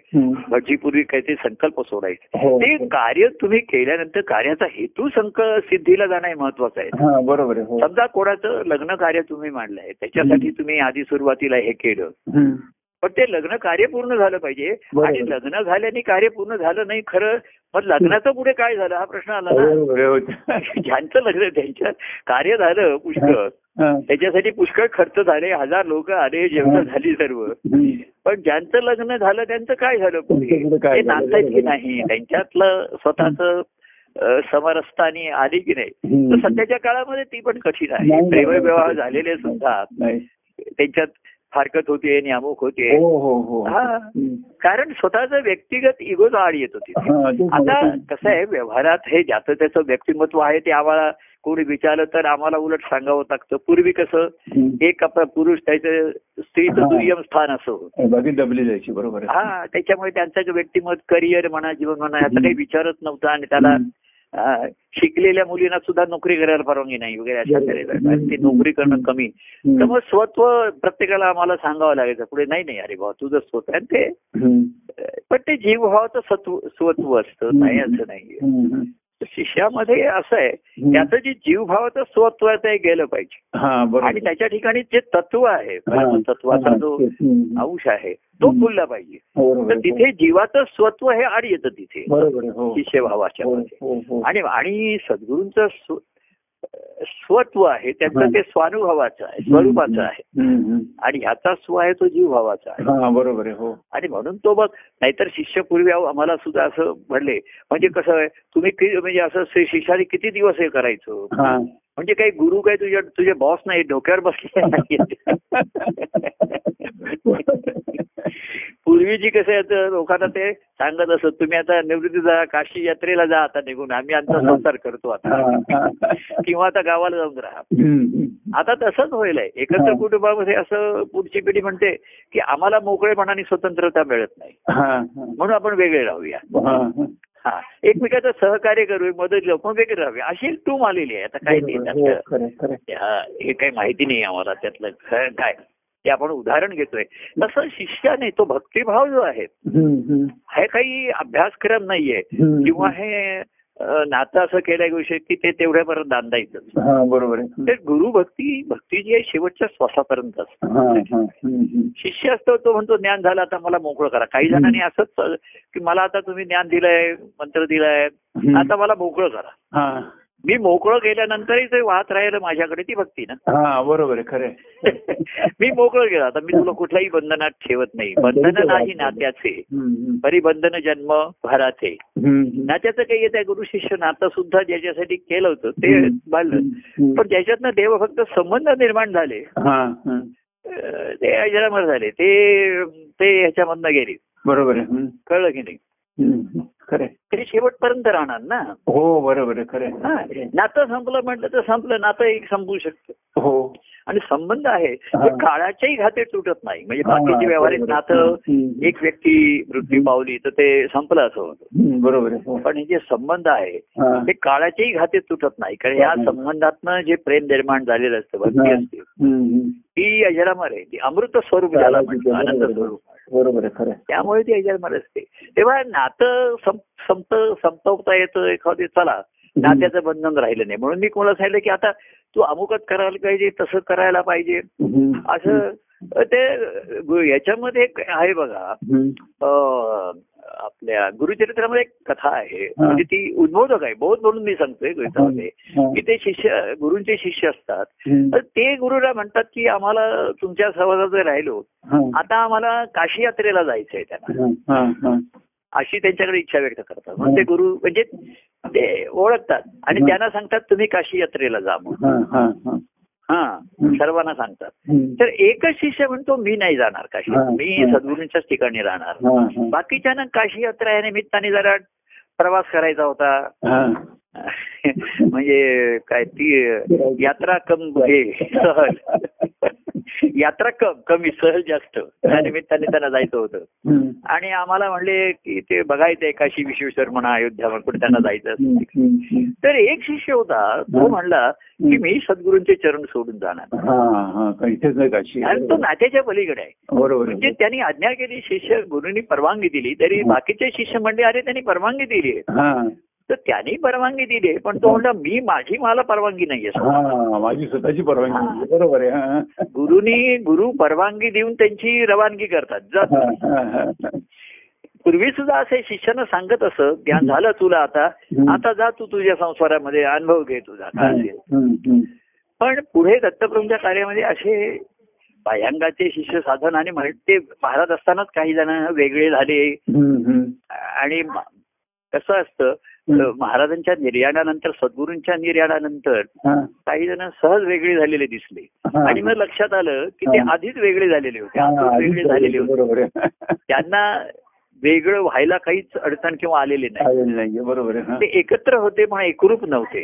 भटजीपूर्वी काही ते संकल्प सोडायचे हो. ते कार्य तुम्ही केल्यानंतर कार्याचा हेतू संक सिद्धीला जाणं हे महत्वाचं आहे हा बरोबर हो समजा कोणाचं लग्न कार्य तुम्ही मांडलंय त्याच्यासाठी तुम्ही आधी सुरुवातीला हे केलं. पण ते लग्न कार्य पूर्ण झालं पाहिजे. आणि लग्न झाल्याने कार्य पूर्ण झालं नाही खरं मग लग्नाचं पुढे काय झालं हा प्रश्न आला ना. ज्यांचं लग्न त्यांच्या कार्य झालं पुष्कळ. त्याच्यासाठी पुष्कळ खर्च झाले हजार लोक आले जेवण झाली सर्व. पण ज्यांचं लग्न झालं त्यांचं काय झालं पुढे ते झालं? नांदायत की. नाही त्यांच्यातलं स्वतःच समरसतानी आली की नाही. तर सध्याच्या काळामध्ये ती पण कठीण आहे नाही, प्रेमविवाह नाही. झालेले सुद्धा त्यांच्यात फारकत होते नियामक होते. हो हो हो. हा. कारण स्वतःचं व्यक्तिगत इगोच आड येत होती. आता. कसं आहे व्यवहारात हे ज्याचं त्याचं व्यक्तिमत्व आहे ते आम्हाला कोणी विचारलं तर आम्हाला उलट सांगावं लागतं. पूर्वी कसं. एक आपला पुरुष त्याचं स्त्रीचं. दुय्यम स्थान असं दबली जायची बरोबर हा त्याच्यामुळे त्यांचं व्यक्तिमत करिअर म्हणा जीवन म्हणा याचा काही विचारच नव्हता आणि त्याला शिकलेल्या मुलींना सुद्धा नोकरी करायला परवानगी नाही वगैरे अशा. तऱ्हेचं. ते नोकरी करणं कमी. तर मग स्वत्व प्रत्येकाला आम्हाला सांगावं लागायचं पुढे नाही नाही अरे भाऊ तुझं स्वतः ते. पण ते जीवभावाचं सत्व स्वत्व असतं नाही असं. तर शिष्यामध्ये असं आहे. त्याचं जे जीवभावाचं स्वत्व आहे ते गेलं पाहिजे हा आणि त्याच्या ठिकाणी जे तत्व आहे तत्वाचा हा, जो. अंश आहे तो. फुलला पाहिजे बरोबर तर आहे. तिथे जीवाचं स्वत्व हे आड येतं तिथे हो शिष्यभावाच्या हो, हो, हो. आणि आणि सद्गुरूंचं स्वत्व आहे त्याचं. ते स्वानुभवाचं आहे स्वरूपाचं आहे. आणि ह्याचा स्व आहे तो जीवभावाचा आहे. हा बरोबर आहे हो. आणि म्हणून तो बघ नाहीतर शिष्य पूर्वी आम्हाला सुद्धा असं म्हणले म्हणजे कसं आहे तुम्ही म्हणजे असं शिष्याने किती दिवस हे करायचं? हा. म्हणजे काही गुरु काही तुझ्या तुझे बॉस नाही डोक्यावर बसले नाहीत. पूर्वीची कसं आहे तर लोकांना ते सांगत असत तुम्ही आता निवृत्ती जा काशी यात्रेला जा आता निघून आम्ही आमचा संसार करतो आता. किंवा आता गावाला जाऊन राहा. आता तसंच होईलय एकत्र. कुटुंबामध्ये असं पुढची पिढी म्हणते की आम्हाला मोकळेपणाने स्वतंत्रता मिळत नाही. म्हणून आपण वेगळे राहूया हा, एकमेकाचं सहकार्य करूया मदत वेगळे राहूया अशी टूम आलेली आहे आता काही नाही बरोबर. हो. हा, काही माहिती नाही आम्हाला त्यातलं काय ते आपण उदाहरण घेतोय तसं शिष्याने तो भक्तिभाव जो आहे. हे काही अभ्यासक्रम नाहीये. किंवा हे नातं असं केल्या गोष्टी की ते तेवढ्यापर्यंत बांधायचं हा बरोबर आहे. तर गुरु भक्ती भक्ती जी आहे शेवटच्या श्वासापर्यंत असते. शिष्य असतो तो म्हणतो ज्ञान झालं आता मला मोकळं करा. काही जणांनी असंच की मला आता तुम्ही ज्ञान दिलंय मंत्र दिलाय. आता मला मोकळं करा. हा. मी मोकळं केल्यानंतरही ते वाहत राहिलं माझ्याकडे ती भक्ती ना हा बरोबर आहे खरं. मी मोकळं गेला आता मी तुला कुठल्याही बंधनात ठेवत नाही बंधन नाही नात्याचे हम्म. परिबंधन जन्म भराचे. नात्याचं काही येत आहे गुरु शिष्य नातं सुद्धा ज्याच्यासाठी केलं होतं ते हम्म. पण ज्याच्यातनं देवभक्त संबंध निर्माण झाले ते अजरामर झाले ते ते ह्याच्यामधनं गेले बरोबर आहे. कळलं की नाही. खरं. ते शेवटपर्यंत राहणार ना हो बरोबर खरं. नातं संपलं म्हटलं तर संपलं नातं एक संपू शकतं हो आणि संबंध आहे काळाच्याही घाते तुटत नाही म्हणजे बाकीचे व्यावहारिक. नातं. एक व्यक्ती मृत्यू पावली तर ते संपलं असं होतं बरोबर आहे हो. पण हे जे संबंध आहे. ते काळाच्याही घाते तुटत नाही कारण या. संबंधातनं जे प्रेम निर्माण झालेलं असतं भक्ती. असते. ती अजरामर आहे ती अमृत स्वरूप ज्याला म्हणतो आनंद स्वरूप बरोबर. त्यामुळे ती अजरामर असते तेव्हा नातं सं- संपत संपवता येतं एखादी चला. नात्याचं बंधन राहिलं नाही. म्हणून मी कोणाला सांगितलं की आता तू अमुकच करायला पाहिजे तसं करायला पाहिजे. असं ते याच्यामध्ये एक आहे बघा. आपल्या गुरुचरित्रामध्ये एक कथा आहे. म्हणजे ती उद्बोधक आहे. बहुत म्हणून मी सांगतोय गीतामध्ये. की ते शिष्य गुरूंचे शिष्य असतात. तर ते गुरुला म्हणतात की आम्हाला तुमच्या सहवासात राहिलो. आता आम्हाला काशी यात्रेला जायचंय त्यांना. अशी त्यांच्याकडे इच्छा व्यक्त करतात म्हणून ते गुरु म्हणजे ते ओळखतात आणि. त्यांना सांगतात तुम्ही काशी यात्रेला जा म्हणून हा, हा, हा. हा सर्वांना सांगतात. तर एकच शिष्य म्हणतो मी नाही जाणार काशी मी. सद्गुरूंच्याच ठिकाणी राहणार. बाकीच्या काशी यात्रा या निमित्ताने जरा प्रवास करायचा होता. म्हणजे काय ती यात्रा कम हे सहल. यात्रा कम कमी सहल जास्त. त्या निमित्ताने त्यांना जायचं होतं. आणि आम्हाला म्हणले की ते बघायचंय काशी विश्वेश्वर म्हणा अयोध्या म्हणा कुठे त्यांना जायचं. तर एक शिष्य होता तो म्हणला की मी सद्गुरूंचे चरण सोडून जाणार. आणि तो नात्याच्या पलीकडे आहे. बरोबर म्हणजे. त्यांनी आज्ञा केली शिष्य गुरुंनी परवानगी दिली तरी बाकीचे शिष्य म्हणजे अरे त्यांनी परवानगी दिली तर त्यांनी परवानगी दिली पण तो म्हणला मी माझी मला परवानगी नाहीये हा माझी स्वतःची परवानगी. बरोबर आहे. गुरुनी गुरु परवानगी देऊन त्यांची रवानगी करतात जा हा. पूर्वी सुद्धा असे शिष्यानं सांगत असं ज्ञान झालं तुला आता. आता जा तू तुझ्या संसारामध्ये अनुभव घे तुझा. पण पुढे दत्तप्रभूंच्या कार्यामध्ये असे बाह्यांगाचे शिष्य साधन आणि ते पाहत असतानाच काही जण वेगळे झाले. आणि कसं असतं. महाराजांच्या निर्याणानंतर सद्गुरूंच्या निर्याणानंतर काही जण सहज वेगळे झालेले दिसले. आणि मग लक्षात आलं की ते. आधीच वेगळे झालेले होते वेगळे झालेले होते त्यांना वेगळं व्हायला काहीच अडचण किंवा आलेले नाही बरोबर. ते एकत्र होते पण एकरूप नव्हते.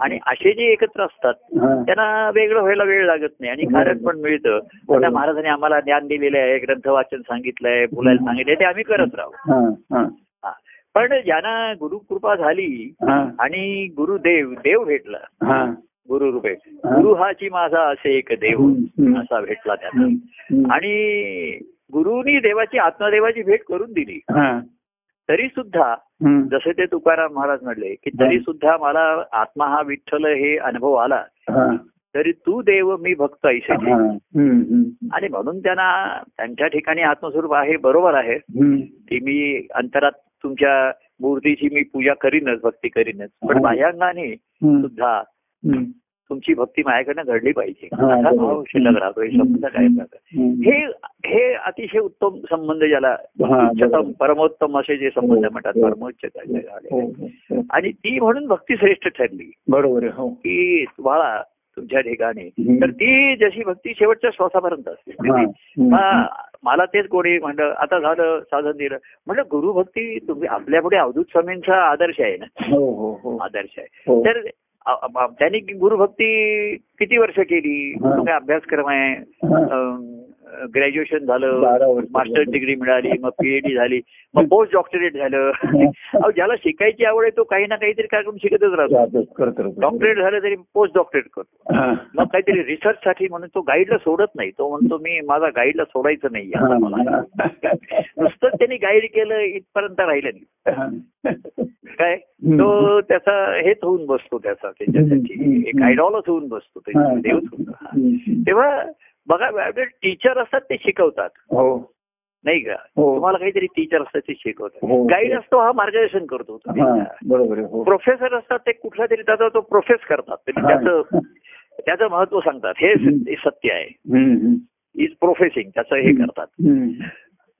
आणि असे जे एकत्र असतात. त्यांना वेगळं व्हायला वेळ लागत नाही आणि कारण पण मिळतं. आता महाराजांनी आम्हाला ज्ञान दिलेलं आहे ग्रंथ वाचन सांगितलंय बोलायला सांगितलंय ते आम्ही करत राहू. पण ज्यांना गुरुकृपा झाली आणि गुरुदेव देव भेटला. गुरु रूपे हा. गुरु हाची माझा असे एक देव. असा भेटला त्यांना. आणि गुरुनी देवाची आत्मदेवाची भेट करून दिली. तरी सुद्धा. जसे ते तुकाराम महाराज म्हणले की तरी सुद्धा मला आत्मा हा विठ्ठल हे अनुभव आला. तरी तू देव मी भक्त हम्म. आणि म्हणून त्यांना त्यांच्या ठिकाणी आत्मस्वरूप आहे बरोबर आहे. की मी अंतरात तुमच्या मूर्तीची मी पूजा करीनच भक्ती करीनच पण हा. बाह्यांगाने. सुद्धा. तुमची भक्ती माझ्याकडनं घडली पाहिजे असा. भाव शिल्लक राहतो हे संबंध काय. हे हे अतिशय उत्तम संबंध ज्याला हा, उच्चतम. परमोत्तम असे जे संबंध हो, म्हणतात हो. परमोच्च. आणि ती म्हणून भक्ती श्रेष्ठ ठरली बरोबर हो की तुम्हाला तुमच्या ठिकाणी. तर ती जशी भक्ती शेवटच्या श्वासापर्यंत असते. मला तेच कोणी म्हणलं आता झालं साधन दिलं. म्हणलं गुरुभक्ती तुम्ही आपल्या पुढे अवधूत स्वामींचा आदर्श आहे ना? हो हो हो. आदर्श आहे. तर त्यांनी गुरुभक्ती किती वर्ष केली. काय अभ्यासक्रम आहे. ग्रॅज्युएशन झालं. मास्टर डिग्री मिळाली मग पीएचडी झाली मग पोस्ट डॉक्टरेट झालं ज्याला शिकायची आवड आहे तो काही ना काहीतरी कार्यक्रम शिकतच राहतो. डॉक्टरेट झालं तरी पोस्ट डॉक्टरेट करतो. मग काहीतरी रिसर्च साठी म्हणून तो गाईडला सोडत नाही. तो म्हणतो मी माझा गाईडला सोडायचं नाही आता मला. नुसतंच त्यांनी गाईड केलं इथपर्यंत राहिलं नाही. काय? तो त्याचा हेच होऊन बसतो त्याचा त्याच्यासाठी. एक आयडॉलच होऊन बसतो त्याच्या देवच. तेव्हा बघा टीचर असतात ते शिकवतात हो नाही का हो. तुम्हाला काहीतरी टीचर असतात ते हो. शिकवतात गाईड असतो हा मार्गदर्शन करतो हा, बरोबर आहे हो प्रोफेसर असतात ते कुठला तरी त्याचा तो प्रोफेस करतात हा. त्याचं त्याचं महत्त्व सांगतात हे हे सत्य आहे. इज प्रोफेसिंग त्याचं हे करतात.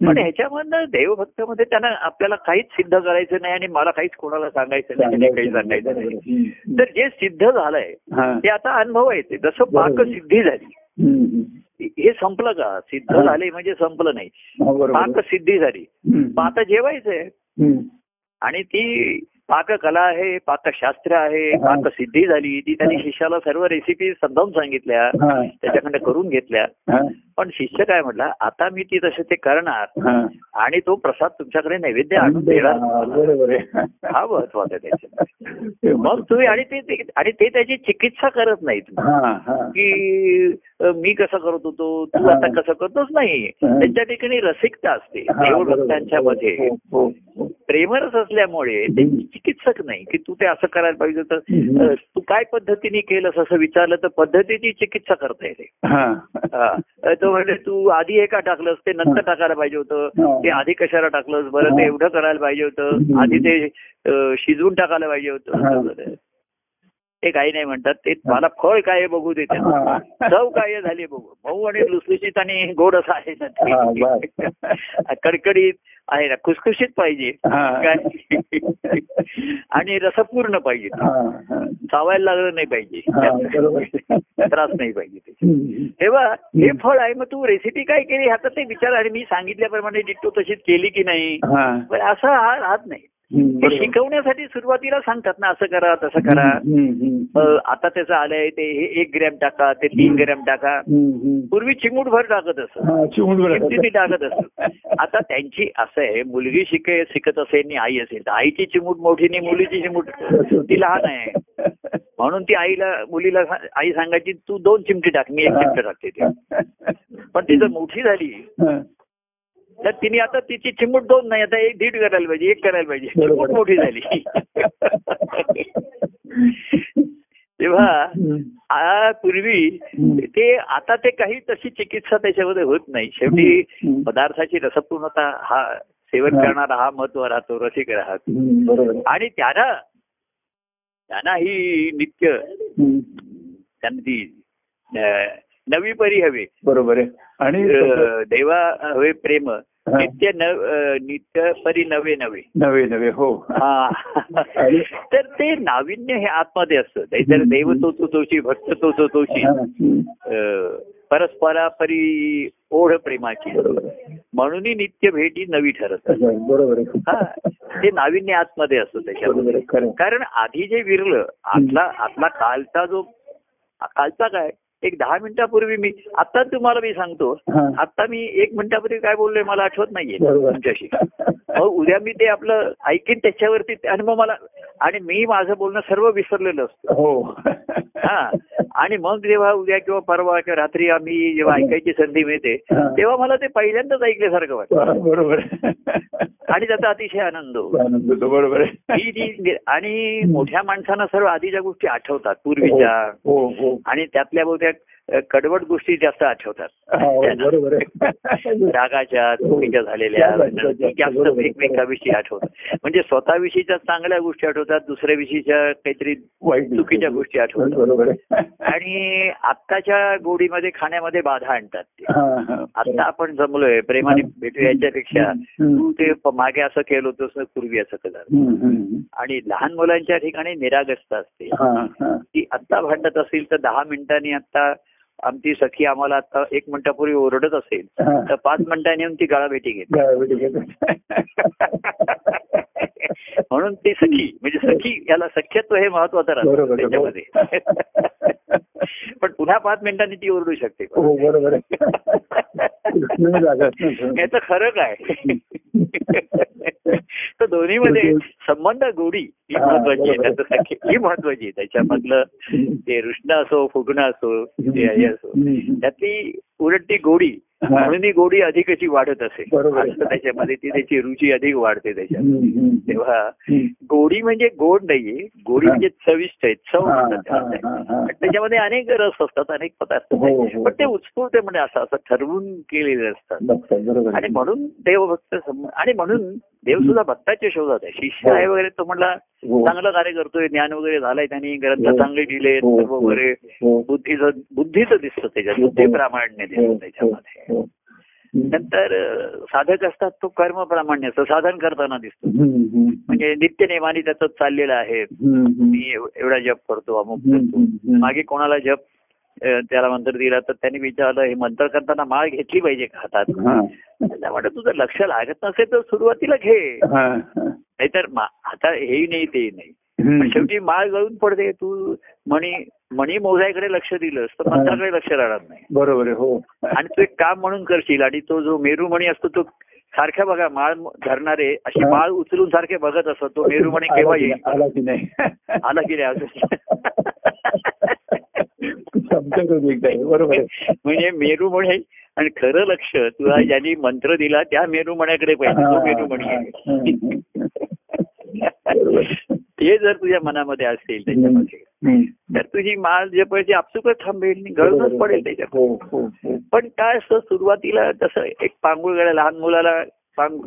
पण ह्याच्यामधनं देवभक्तामध्ये त्यांना आपल्याला काहीच सिद्ध करायचं नाही आणि मला काहीच कोणाला सांगायचं नाही काही सांगायचं नाही. तर जे सिद्ध झालंय हा. ते आता अनुभव येते जसं बरोबर. पाकसिद्धी झाली. हे संपलं का सिद्ध. झाले म्हणजे संपलं नाही आहे. पाकसिद्धी झाली आता जेवायचंय. आणि ती पाककला आहे पाकशास्त्र आहे. पाकसिद्धी झाली ती त्यांनी शिष्याला सर्व रेसिपी समजावून सांगितल्या. त्याच्याकडे करून घेतल्या. पण शिष्य काय म्हटला आता मी ती तसे ते करणार. आणि तो प्रसाद तुमच्याकडे नैवेद्य आणून देणार हा, महत्त्वाचा आहे त्याच्यात ते मग तुम्ही आणि ते आणि ते त्याची चिकित्सा करत नाहीत की मी कसं करत होतो तू. आता कसं करतोच नाही. त्यांच्या ठिकाणी रसिकता असते. देवभक्तांच्या मध्ये हो, हो, हो. प्रेमरस असल्यामुळे. चिकित्सक नाही की तू ते असं करायला पाहिजे तर तू काय पद्धतीने केलंस असं विचारलं तर पद्धतीची चिकित्सा करता येते. तो म्हणजे तू आधी हे का टाकलंस ते नंतर टाकायला पाहिजे होतं. ते आधी कशाला टाकलंस बरं ते. एवढं करायला पाहिजे होतं. आधी ते शिजवून टाकायला पाहिजे. होतं. ते काही नाही म्हणतात. ते मला फळ काय बघू देते. चव काय झाली बघू. मऊ आणि लुसलुशीत आणि गोड असं आहे. कडकडीत आहे ना खुसखुशीत पाहिजे. काय? आणि रसपूर्ण पाहिजे. चावायला लागलं नाही पाहिजे. त्रास नाही पाहिजे ते. तेव्हा हे फळ आहे मग तू रेसिपी काय केली? ह्याचा ते विचार. आणि मी सांगितल्याप्रमाणे डिट्टो तशीच केली की नाही? असं हा राहत नाही. ते. शिकवण्यासाठी सुरुवातीला सांगतात ना असं करा तसं करा. आता त्याचं आलंय ते हे एक ग्रॅम टाका ते तीन ग्रॅम टाका. पूर्वी चिमूटभर टाकत असत. टाकत असत. आता त्यांची असं आहे मुलगी शिके शिकत असेल आणि आई असेल तर आईची चिमूट मोठी नाही मुलीची चिमूट ती लहान आहे. म्हणून ती आईला मुलीला आई सांगायची तू दोन चिमटी टाक मी एक चिमट टाकते ते. पण ती जर मोठी झाली. तर तिने आता तिची चिमूट दोन नाही आता एक दीड करायला पाहिजे एक करायला पाहिजे. चिमूट मोठी झाली तेव्हा पूर्वी. ते आता ते काही तशी चिकित्सा त्याच्यामध्ये होत नाही शेवटी. पदार्थाची रसपूर्णता हा सेवन. करणारा हा महत्त्व राहतो रसिक राहतो आणि त्यांना त्यांना ही नित्य. त्यांना नवी परी हवे. बरोबर आहे. आणि देवा हवे प्रेम. नित्य न अं, नित्य परी नवे नवे. नवे नवे हो. हा. तर ते नाविन्य हे आतमध्ये असतं. हम्म. देव तोच तोची भक्त तोच हम्म. अं, परस्परा परी ओढ प्रेमाची. बरोबर. आहे. म्हणूनही नित्य भेटी नवी ठरत बरोबर हा. ते नाविन्य आतमध्ये असतं त्याच्यामध्ये. कारण आधी जे विरलं आतला आतला कालचा जो कालचा काय? एक दहा मिनिटापूर्वी मी आता तुम्हाला मी सांगतो हा. आता मी एक मिनिटापूर्वी काय बोललोय मला आठवत नाहीये. तुमच्याशी. मग उद्या मी ते आपलं ऐकीन त्याच्यावरती आणि मग मला आणि मी माझं बोलणं सर्व विसरलेलं असतं. हो. हा. आणि मग जेव्हा उद्या किंवा परवा किंवा रात्री आम्ही जेव्हा ऐकायची संधी मिळते हा. तेव्हा मला ते पहिल्यांदाच ऐकल्यासारखं वाटतं. बरोबर. आणि त्याचा अतिशय आनंद बरोबर. ही जी आणि मोठ्या माणसांना सर्व आधीच्या गोष्टी आठवतात पूर्वीच्या. हो हो आणि त्यातल्या बहुतेक अ, कडवट गोष्टी जास्त आठवतात. हो, रागाच्या चुकीच्या झालेल्या जास्त एकमेकाविषयी आठवतात. म्हणजे स्वतःविषयीच्या चांगल्या गोष्टी आठवतात दुसऱ्याविषयीच्या काहीतरी वाईट चुकीच्या गोष्टी आठवतात. आणि आत्ताच्या गोडीमध्ये खाण्यामध्ये बाधा आणतात ते. हा, हा. आता आपण जमलोय प्रेमाने भेटू याच्यापेक्षा. तू ते मागे असं केलं होतं पूर्वी असं केलं. आणि लहान मुलांच्या ठिकाणी निरागसता असते. हा, हा. ती आत्ता भांडत असेल तर दहा मिनिटांनी आता आमची सखी आम्हाला आता एक मिनिटापूर्वी ओरडत असेल. तर पाच मिनिटांनी येऊन ती गाळाभेटी घेते. म्हणून ती सखी म्हणजे सखी याला सख्यत्व हे महत्वाचं राहतं. त्याच्यामध्ये पण पुन्हा पाच मिनिटांनी ती ओरडू शकते हो बरोबर. याचं खरं काय तर दोन्हीमध्ये संबंध गोडी ही हा, महत्वाची आहे. त्याचं ही महत्वाची आहे त्याच्यामधलं ते रुष्ण असो फुगणं असो ते हे असो. त्यातली उलट ती गोडी हा. म्हणून ही गोडी अधिक अशी वाढत. असं त्याच्यामध्ये ती त्याची रुची अधिक वाढते त्याच्यात. तेव्हा. गोडी म्हणजे गोड नाहीये गोडी हा. म्हणजे चविष्ट आहे चव हा, म्हणतात हा. हा, हा. त्याच्यामध्ये अनेक रस असतात अनेक पदार्थ हो. हो. पण ते उत्स्फूर्त म्हणजे असं असं ठरवून केलेले असतात आणि आहे. आणि म्हणून देव सुद्धा भक्ताच्या शोधात आहे शिष्य आहे वगैरे तो म्हणला हो. चांगलं कार्य करतोय ज्ञान वगैरे झालंय त्यांनी ग्रंथ हो. चांगले लिहिले हो, सर्व हो. वगैरे हो. बुद्धीचं बुद्धीचं दिसतं त्याच्यात हो. बुद्धी प्रामाण्य हो, दिसतं हो, त्याच्यामध्ये हो. नंतर साधक असतात तो कर्म प्रामाण्य असतो साधन करताना दिसतो. म्हणजे नित्य नेमाने त्याचं चाललेलं आहे. मी एव- एवढा जप करतो अमुक करतो. मागे कोणाला जप त्याला मंत्र दिला तर त्यांनी विचारलं हे मंत्र करताना माळ घेतली पाहिजे का हातात म्हटलं तुझं लक्ष लागत नसेल तर सुरुवातीला घे. नाहीतर आता हेही नाही ते नाही. शेवटी माळ गळून पडते. तू मणी मणी मोजायकडे लक्ष दिलंस तर मंत्राकडे लक्ष राहणार नाही. बरोबर हो. आणि तू एक काम म्हणून करशील आणि तो जो मेरूमणी असतो तो सारख्या बघा माळ धरणारे अशी. माळ उचलून सारखे बघत असतो तो मेरूमणी केव्हा येईल? आला की नाही? आला की नाही? बरोबर म्हणजे मेरूमणी आणि खरं लक्ष तुला ज्यांनी मंत्र दिला त्या मेरूमण्याकडे पाहिजे तो आहे बरोबर. ते जर तुझ्या मनामध्ये असेल त्याच्यामध्ये. तर तुझी माळ जपायची आपसुकच थांबेल गळूनच पडेल त्याच्यात हो हो हो. पण काय असतं सुरुवातीला तसं एक पांगुळगडा लहान मुलाला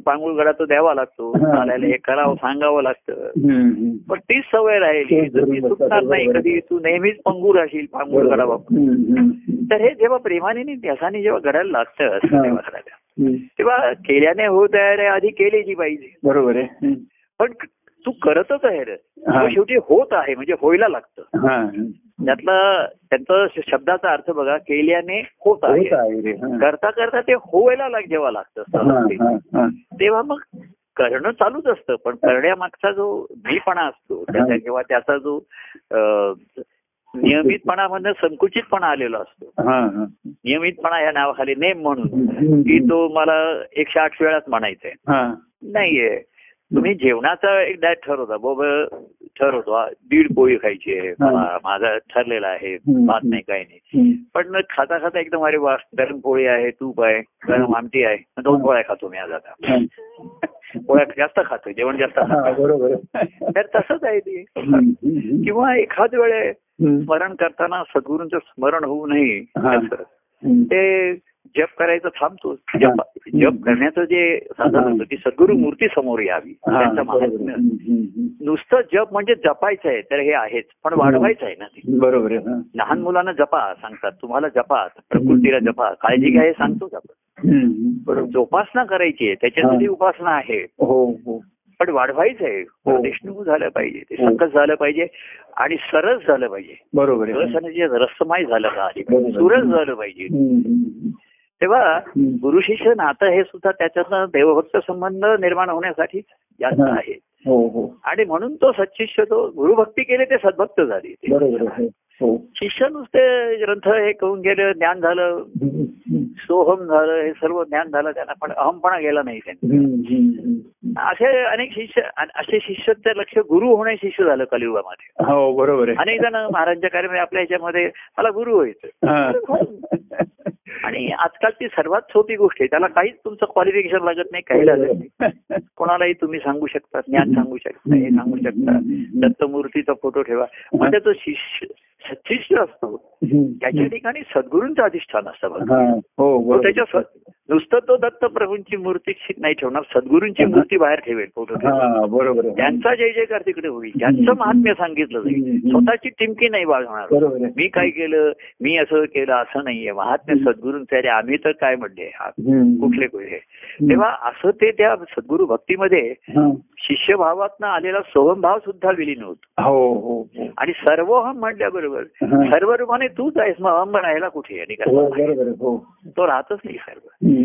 पांगुळगडा तो द्यावा लागतो हा. चालायला हे करावं सांगावं लागतं. पण तीच सवय राहिली सुटणार नाही. कधी तू नेहमीच पंगू राहशील हम्म, हम्म. तर हे जेव्हा प्रेमाने ध्यासाने जेव्हा घडायला लागतं असं. तेव्हा केल्याने होत आहे आधी केलेली पाहिजे बरोबर आहे. पण तू करतच आहे रे. शेवटी होत आहे म्हणजे होयला लागतं. हा. त्यातला त्यांचा शब्दाचा अर्थ बघा केल्याने होत आहे. करता करता ते होयला लाग जेव्हा लागतं. तेव्हा मग करणं चालूच असतं पण करण्यामागचा जो मीपणा असतो त्याचा किंवा त्याचा जो अ, नियमितपणामधनं संकुचितपणा आलेला असतो. नियमितपणा या नावाखाली नेम म्हणून की तो मला एकशे आठ वेळाच म्हणायचा आहे हा. नाहीये. तुम्ही जेवणाचा एक डायट ठरवता बाबा ठरवतो. दीड पोळी खायची आहे. माझा ठरलेला आहे. भात नाही काही नाही. पण खाता खाता एकदम अरे वा गरम पोळी आहे तूप आहे गरम आमटी आहे. दोन पोळ्या खातो मी आज आता. पोळ्या जास्त खातो जेवण जास्त हा, खातो बरोबर. तर तसंच आहे ते. किंवा एखाद वेळे. स्मरण करताना सद्गुरूंचं स्मरण होऊ नये. ते जप करायचं थांबतो जप जप करण्याचं जे साधन होतं की सद्गुरू मूर्ती समोर यावी. हा, त्यांचं. महात्म्य. नुसतं जप म्हणजे जपायचं आहे तर हे आहेच. पण वाढवायचं आहे ना ते. बरोबर हा. लहान मुलांना जपा सांगतात. तुम्हाला जपा प्रकृतीला जपा. काळजी घ्या हे सांगतोच आपण. बरोबर. जोपासना करायची आहे. त्याच्यासाठी हा. उपासना आहे. हो हो. पण वाढवायचं आहे. हो. देशणूक झालं पाहिजे. ते हो. सकस झालं पाहिजे. आणि सरस झालं पाहिजे. बरोबर रसमय झालं पाहिजे. सुरस झालं पाहिजे. तेव्हा. गुरु शिष्य नातं हे सुद्धा त्याच्यातनं देवभक्त संबंध निर्माण होण्यासाठी जास्त. आहे हो हो आणि म्हणून तो सच्शिष्य तो गुरुभक्ती केले ते सद्भक्त झाले शिष्य नुसते ग्रंथ हे करून गेले ज्ञान झालं. सोहम झालं हे सर्व ज्ञान झालं त्यांना पण अहमपणा गेला नाही त्यांना. असे अनेक शिष्य असे शिष्य लक्ष गुरु होणे शिष्य झालं कलियुगामध्ये. हो बरोबर आहे. अनेक जण महाराजांच्या कार्यामध्ये आपल्या ह्याच्यामध्ये मला गुरु व्हायचं हा. आणि आजकालची सर्वात सोपी गोष्ट आहे. त्याला काहीच तुमचं क्वालिफिकेशन लागत नाही काही लागत नाही. कोणालाही तुम्ही सांगू शकता ज्ञान सांगू शकता हे सांगू शकता. दत्तमूर्तीचा फोटो ठेवा. म्हणजे तो शिष्य सच्शिष्य असतो. त्याच्या ठिकाणी सद्गुरूंचं अधिष्ठान असतं बघा. हा त्याच्या नुसतं तो दत्त प्रभूंची मूर्ती नाही ठेवणार सद्गुरूंची मूर्ती बाहेर ठेवेल. हा बरोबर त्यांचा जय जयकार तिकडे होईल. त्यांचं महात्म्य सांगितलं जाईल. स्वतःची टिमकी नाही आहे. मी काय केलं? मी असं केलं असं नाहीये. महात्म्य सद्गुरूंचे अरे आम्ही तर काय म्हणले. कुठले कुठले? तेव्हा असं ते त्या सद्गुरू भक्तीमध्ये. शिष्यभावातनं आलेला सोहमभाव सुद्धा विलीन होतो. हो हो हो. आणि सर्वोहम म्हटल्याबरोबर. सर्व रूपाने तूच आहेस मग अहम म्हणायला कुठे? आणि तो राहतच नाही सर्व.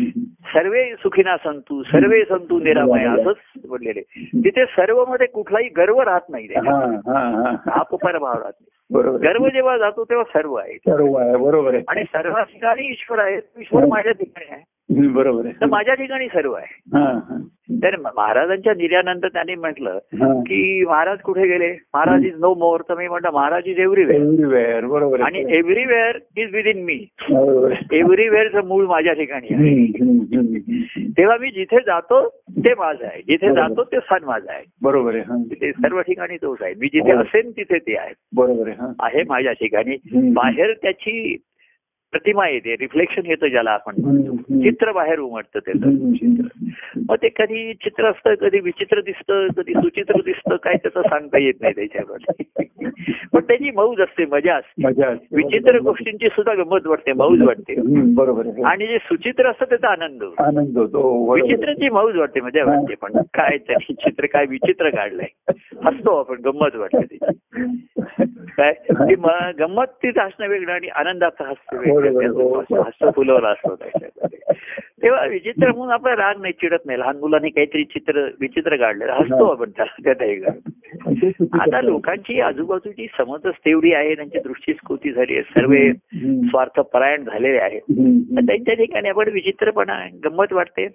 सर्वे सुखीना संतू सर्वे संतू निरामय असंच बोललेले. तिथे सर्वमध्ये कुठलाही गर्व राहत नाही हा. हा हा हा. भाव राहत नाही. गर्व जेव्हा जातो तेव्हा सर्व आहे सर्व आहे बरोबर आहे. आणि सर्व ठिकाणी ईश्वर आहे ईश्वर माझ्या ठिकाणी आहे. बरोबर आहे. तर माझ्या ठिकाणी सर्व आहे. तर महाराजांच्या निर्यानंतर त्यांनी म्हटलं. की महाराज कुठे गेले? महाराज इज नो मोर तर मी म्हटलं महाराज इज एव्हरीवेअर बरोबर आणि everywhere is within me. एव्हरीवेअरचं मूळ माझ्या ठिकाणी आहे. तेव्हा मी जिथे जातो ते माझं आहे. जिथे जातो ते स्थान माझं आहे. बरोबर आहे सर्व ठिकाणी तोच आहे. मी जिथे. असेन तिथे ते आहे. बरोबर आहे माझ्या ठिकाणी. बाहेर त्याची प्रतिमा येते रिफ्लेक्शन येतं ज्याला आपण म्हणतो. चित्र बाहेर उमटतं त्याचं हम्म. मग ते कधी चित्र असतं कधी विचित्र दिसतं कधी सुचित्र दिसतं काय त्याचं सांगता येत नाही त्याच्यामध्ये पण त्याची मौज असते मजा असते. विचित्र गोष्टींची सुद्धा गंमत वाटते मौज वाटते बरोबर आणि जे सुचित्र असतं त्याचा आनंद. आनंद होतो हो. विचित्रची मौज वाटते मजा वाटते पण काय तरी चित्र काय विचित्र काढलंय हसतो आपण गंमत वाटते त्याची काय ती म- गंमत तीच हसणं वेगळं आणि आनंदाचं हसणं वेगळं हो. हस्त फुलवलं असतं त्याच्यामध्ये तेव्हा विचित्र म्हणून आपला राग नाही चिडत नाही लहान मुलांनी काहीतरी चित्र विचित्र काढलं हसतो आपण त्याला त्यात करतो. आणि ते चुकीचं आता. लोकांची आजूबाजूची समजच तेवढी आहे त्यांची दृष्टी स्फूर्ती झाली आहे सर्व हम्म. स्वार्थपरायण झालेले आहेत त्यांच्या ठिकाणी आपण विचित्रपणा गंमत वाटते.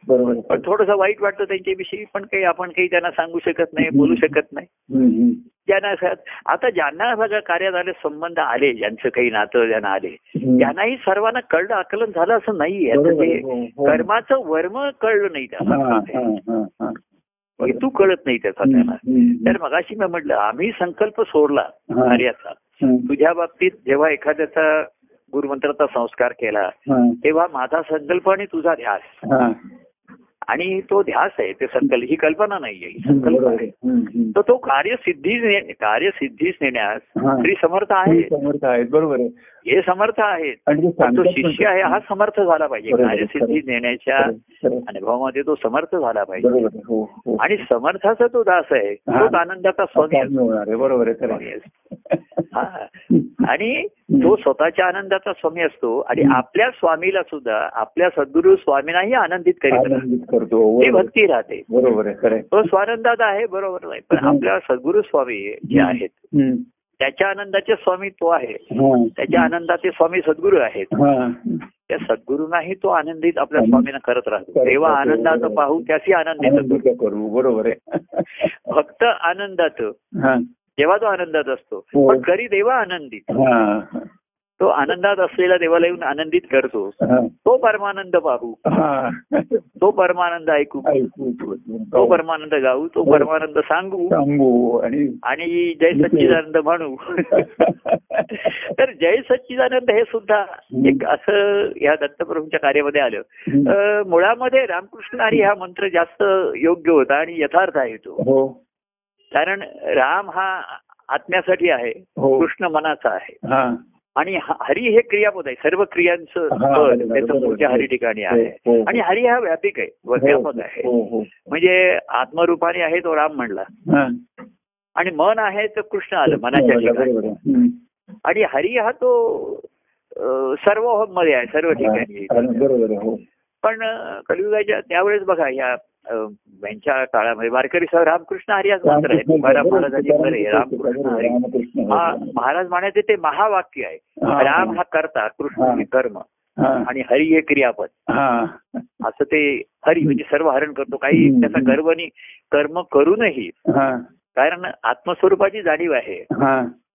पण थोडंसं वाईट वाटतं त्यांच्याविषयी पण काही आपण काही त्यांना सांगू शकत नाही बोलू शकत नाही. ज्यांना आता ज्यांना सगळं कार्यात आले संबंध आले ज्यांचं काही नातं ज्यांना आले. त्यांनाही सर्वांना कळलं आकलन झालं असं नाही. हो, हो. कर्माचं वर्म कळलं नाही त्याला. हेतू कळत नाही त्याचा त्याला हम्म. तर मगाशी मी म्हटलं आम्ही संकल्प सोडला. कार्याचा. तुझ्या बाबतीत जेव्हा एखाद्याचा गुरुमंत्राचा संस्कार केला तेव्हा माझा संकल्प आणि तुझा ध्यास. आणि तो ध्यास आहे ते संकल्प ही कल्पना नाहीये ही हम्म, संकल्प आहे आहे. तर तो कार्यसिद्धीच ने- कार्यसिद्धीस नेण्यास. श्री समर्थ आहे समर्थ आहेत बरोबर आहे हे समर्थ आहेत ते तो शिष्य आहे हा समर्थ झाला पाहिजे. कार्यसिद्धी नेण्याच्या. अनुभवामध्ये तो समर्थ झाला पाहिजे आहे. हो हो आणि समर्थाचा तो दास आहे. तोच आनंदाचा स्वामी आहे बरोबर आहे आणि तो स्वतःच्या आनंदाचा स्वामी असतो आणि आपल्या स्वामीला सुद्धा आपल्या सद्गुरु स्वामींनाही आनंदित करीत करतो बरोबर. भक्ती राहते बरोबर. तो स्वानंदात आहे बरोबर नाही पण. आपल्या सद्गुरु स्वामी जे आहेत. त्याच्या आनंदाचे स्वामी तो आहे हा. त्याच्या आनंदाचे स्वामी सद्गुरू आहेत हा. त्या सद्गुरूंनाही तो आनंदित आपल्या स्वामींना करत राहतो तेव्हा. आनंदाचं पाहू त्याशी. आनंदित करू बरोबर आहे फक्त आनंदात हा. जेव्हा तो आनंदात असतो हो. पण करी देवा आनंदित. तो आनंदात असलेला देवाला येऊन आनंदित करतो. तो परमानंद पाहू. तो परमानंद ऐकू तो परमानंद गाऊ तो हो. परमानंद सांगू आणि आणि जय सच्चिदानंद म्हणू तर जय सच्चिदानंद हे सुद्धा एक असं या दत्तप्रभूंच्या कार्यामध्ये आलं मुळामध्ये रामकृष्ण हरी हा मंत्र जास्त योग्य होता आणि यथार्थ आहे तो हो कारण राम हा आत्म्यासाठी आहे हो. कृष्ण मनाचा आहे. हा. आणि हरी हे क्रियापद आहे सर्व क्रियांचं त्याचं. मूळच्या हरी ठिकाणी आहे. हो, हो. आणि हरी हा व्यापिक आहे व्यापक आहे. म्हणजे आत्मरूपाने आहे तो राम म्हणला. हा. आणि मन आहे तर कृष्ण आलं मनाच्या ठिकाणी. आणि हरी हा तो सर्वमध्ये आहे सर्व ठिकाणी. पण कलियुगाच्या त्यावेळेस बघा या यांच्या काळामध्ये वारकरी रामकृष्ण हरी हाच मंत्र आहे तुकाराम महाराजांनी बरे रामकृष्ण हरी हा महाराज म्हणायचे ते महावाक्य आहे. राम हा करता कृष्ण हा. हे कर्म. आणि हरी हे क्रियापद. असं ते हरी म्हणजे सर्व हरण करतो काही. त्याचा गर्वनी कर्म करूनही. कारण आत्मस्वरूपाची जाणीव आहे.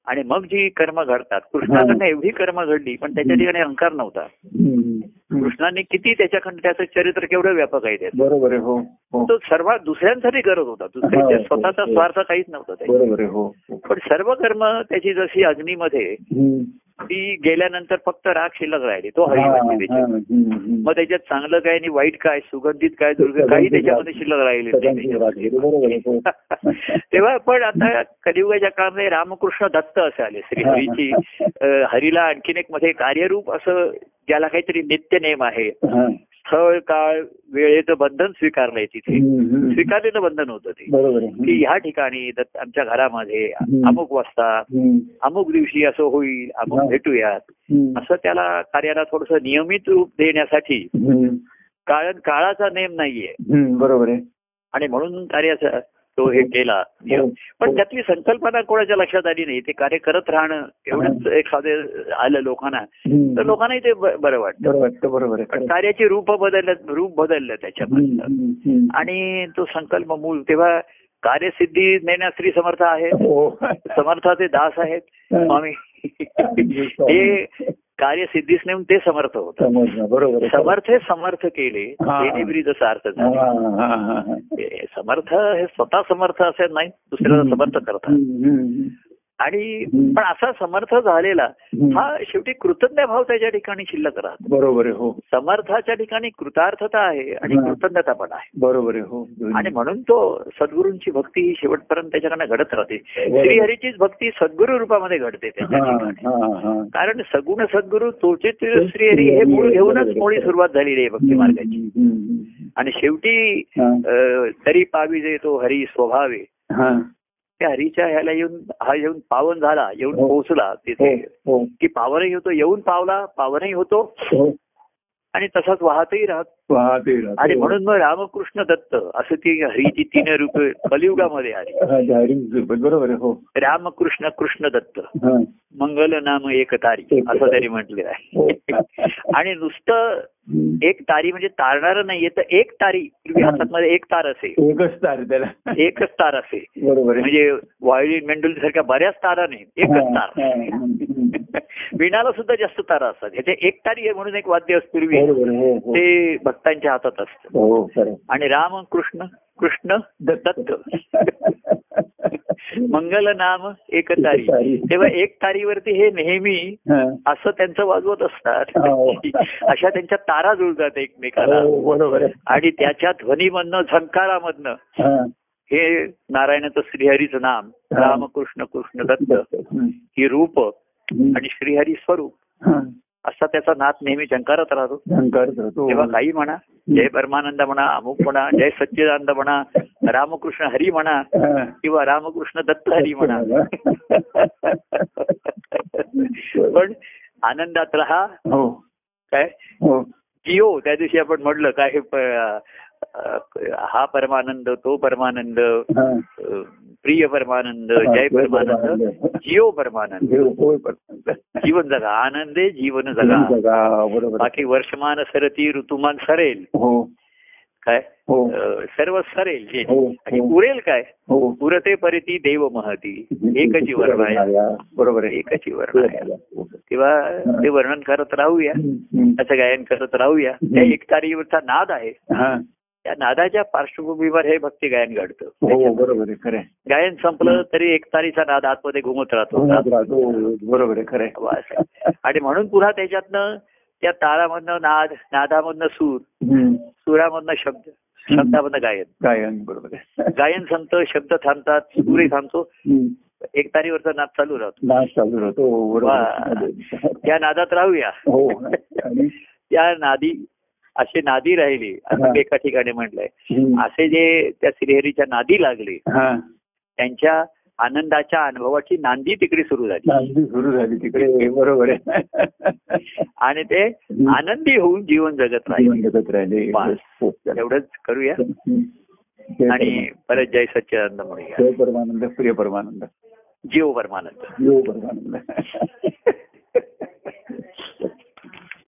आणि मग जी कर्म घडतात कृष्णाकडनं एवढी कर्म घडली पण त्याच्या ठिकाणी अहंकार नव्हता. कृष्णाने किती त्याच्याकडनं त्याचं चरित्र केवढं व्यापक आहे बरोबर हो हो तो सर्वात दुसऱ्यांसाठी करत होता दुसऱ्याच्या हो, स्वतःचा हो. स्वार्थ काहीच नव्हता. बरोबर हो. पण सर्व कर्म त्याची जशी अग्नीमध्ये. ती गेल्यानंतर फक्त राग शिल्लक राहिली तो हरी हा, म्हणजे त्याच्यात. मग त्याच्यात चांगलं काय आणि वाईट काय सुगंधित काय दुर्ग काही त्याच्यामध्ये शिल्लक राहिले हो. तेव्हा पण आता कलियुगाच्या काळामध्ये रामकृष्ण दत्त असे आले श्रीहरीची अं, हरीला आणखीन एक मध्ये कार्यरूप असं ज्याला काहीतरी नित्य नेम आहे. स्थळ काळ वेळेचं बंधन स्वीकारलंय तिथे. स्वीकारलेलं बंधन होतं ते की ह्या ठिकाणी आमच्या घरामध्ये. अमुक वाजता. अमुक दिवशी असं होईल अमुक. भेटूयात. असं त्याला कार्याला थोडस नियमित रूप देण्यासाठी. कारण काळाचा नेम नाहीये. बरोबर आहे आणि म्हणून कार्याचा तो हे केला. हो. पण त्यातली संकल्पना कोणाच्या लक्षात आली नाही? ते कार्य करत राहणं एवढंच एखादं आलं लोकांना. तर लोकांनाही ते बरं वाटतं. बरोबर पण. कार्याची रूप बदललं रूप बदललं. त्याच्यामधलं. आणि तो संकल्प मूळ तेव्हा कार्यसिद्धी नेण्यास श्री समर्थ आहेत. हो. समर्थाचे दास आहेत. स्वामी. हे कार्यसिद्धीस नेऊन ते समर्थ समजलं बरोबर. समर्थ हे समर्थ केले जसा अर्थ झाला. समर्थ हे स्वतः समर्थ असे नाही दुसऱ्याला समर्थ करतात. आणि. पण असा समर्थ झालेला. हा शेवटी कृतज्ञ भाव त्याच्या ठिकाणी शिल्लक राहतो. बरोबर हो. समर्थाच्या ठिकाणी कृतार्थता आहे आणि. कृतज्ञता पण आहे. बरोबर आहे हो. आणि म्हणून तो सद्गुरूंची भक्ती ही शेवटपर्यंत त्याच्याकडनं घडत राहते. श्रीहरीचीच भक्ती सद्गुरू रूपामध्ये घडते त्याच्या ठिकाणी. कारण सगुण सद्गुरू तोचे श्रीहरी हे मूळ घेऊनच मुळी सुरुवात झालेली आहे भक्ती मार्गाची. आणि शेवटी तरी पावी जे तो हरी स्वभावे. त्या हरीच्या ह्याला येऊन हा येऊन पावन झाला येऊन हो. पोहोचला हो, तिथे हो, की पावनही होतो येऊन पावला पावनही होतो हो. आणि तसाच वाहतही राहते. आणि म्हणून मग रामकृष्ण दत्त असं ती हरीची तीन रूप कलियुगामध्ये आली. हा, बरोबर आहे हो. रामकृष्ण कृष्ण दत्त. हा. मंगल नाम एक तारी असं त्यांनी म्हटलेलं आहे. आणि नुसतं. एक तारी म्हणजे तारणार नाहीये तर एक तारी पूर्वी हातामध्ये एक तार असे एकच तार त्याला. एकच तार असे बरोबर म्हणजे वायोलिन मेंडुली सारख्या बऱ्याच तारा नाही एकच हा, तार. हा. विणाला सुद्धा जास्त तारा असतात. ह्याचे एक तारी आहे म्हणून एक वाद्य असतं पूर्वी हो हो. ते भक्तांच्या हातात असतं हो आणि राम कृष्ण कृष्ण दत्त मंगल नाम एक तारी. तेव्हा एक तारीवरती हे नेहमी. असं त्यांचं वाजवत असतात हो. अशा त्यांच्या तारा जुळतात एकमेकाला हो, बरोबर आणि त्याच्या ध्वनीमधनं झंकारामधनं हा. नारायणाचं श्रीहरीचं नाम. रामकृष्ण कृष्ण दत्त. ही रूप. आणि श्रीहरी स्वरूप. असा त्याचा नाद नेहमी झंकारत राहतो. तेव्हा काही म्हणा जय परमानंद म्हणा अमुक म्हणा जय सच्चिदानंद म्हणा रामकृष्ण हरी म्हणा हा. किंवा रामकृष्ण दत्त हरी म्हणा. पण आनंदात राहा. हो. काय? हो. जिओ त्या दिवशी आपण म्हटलं काय हे हा परमानंद तो परमानंद हा. प्रिय परमानंद जय परमानंद परमानंद हो, परमानंद. जीवन जगा आनंदे जीवन जगा. बरोबर. बाकी वर्षमान सरती ऋतुमान सरेल. हो. काय? हो. सर्व सरेल जे. आणि. उरेल काय? हो. पुरते परिती देव महती. एकची बरोबर आहे एकची वर्णाय तेव्हा ते वर्णन करत राहूया. त्याचं गायन करत राहूया. त्या एकतारीवरचा नाद आहे. हा. त्या नादाच्या पार्श्वभूमीवर हे भक्ती गायन घडतं. हो बरोबर आहे खरं. गायन संपलं तरी एकतारीचा नाद आतमध्ये घुमत राहतो. हो, बरोबर आहे खरं. आणि म्हणून पुन्हा त्याच्यातनं त्या ताळामधनं नाद नादामधनं सूर. सुरामधनं शब्द शब्दामधनं गायन. गायन बरोबर आहे. गायन संपतं शब्द थांबतात सूरही थांबतो. एक तारीवरचा नाद चालू राहतो. नाच चालू राहतो हो, बरोबर. त्या नादात राहूया. हो त्या नादी असे नादी राहिले असं. एका ठिकाणी म्हटलंय. असे जे त्या श्रीहरीच्या नादी लागले हा. त्यांच्या आनंदाच्या अनुभवाची नांदी तिकडे सुरू झाली. नांदी सुरू झाली तिकडे बरोबर आहे. आणि ते आनंदी होऊन जीवन जगत जीवन राहिले. जगत राहिले एवढंच करूया. आणि परत जय सच्चिदानंद म्हणूया. जय परमानंद प्रिय परमानंद. जीव परमानंद. जीव परमानंद.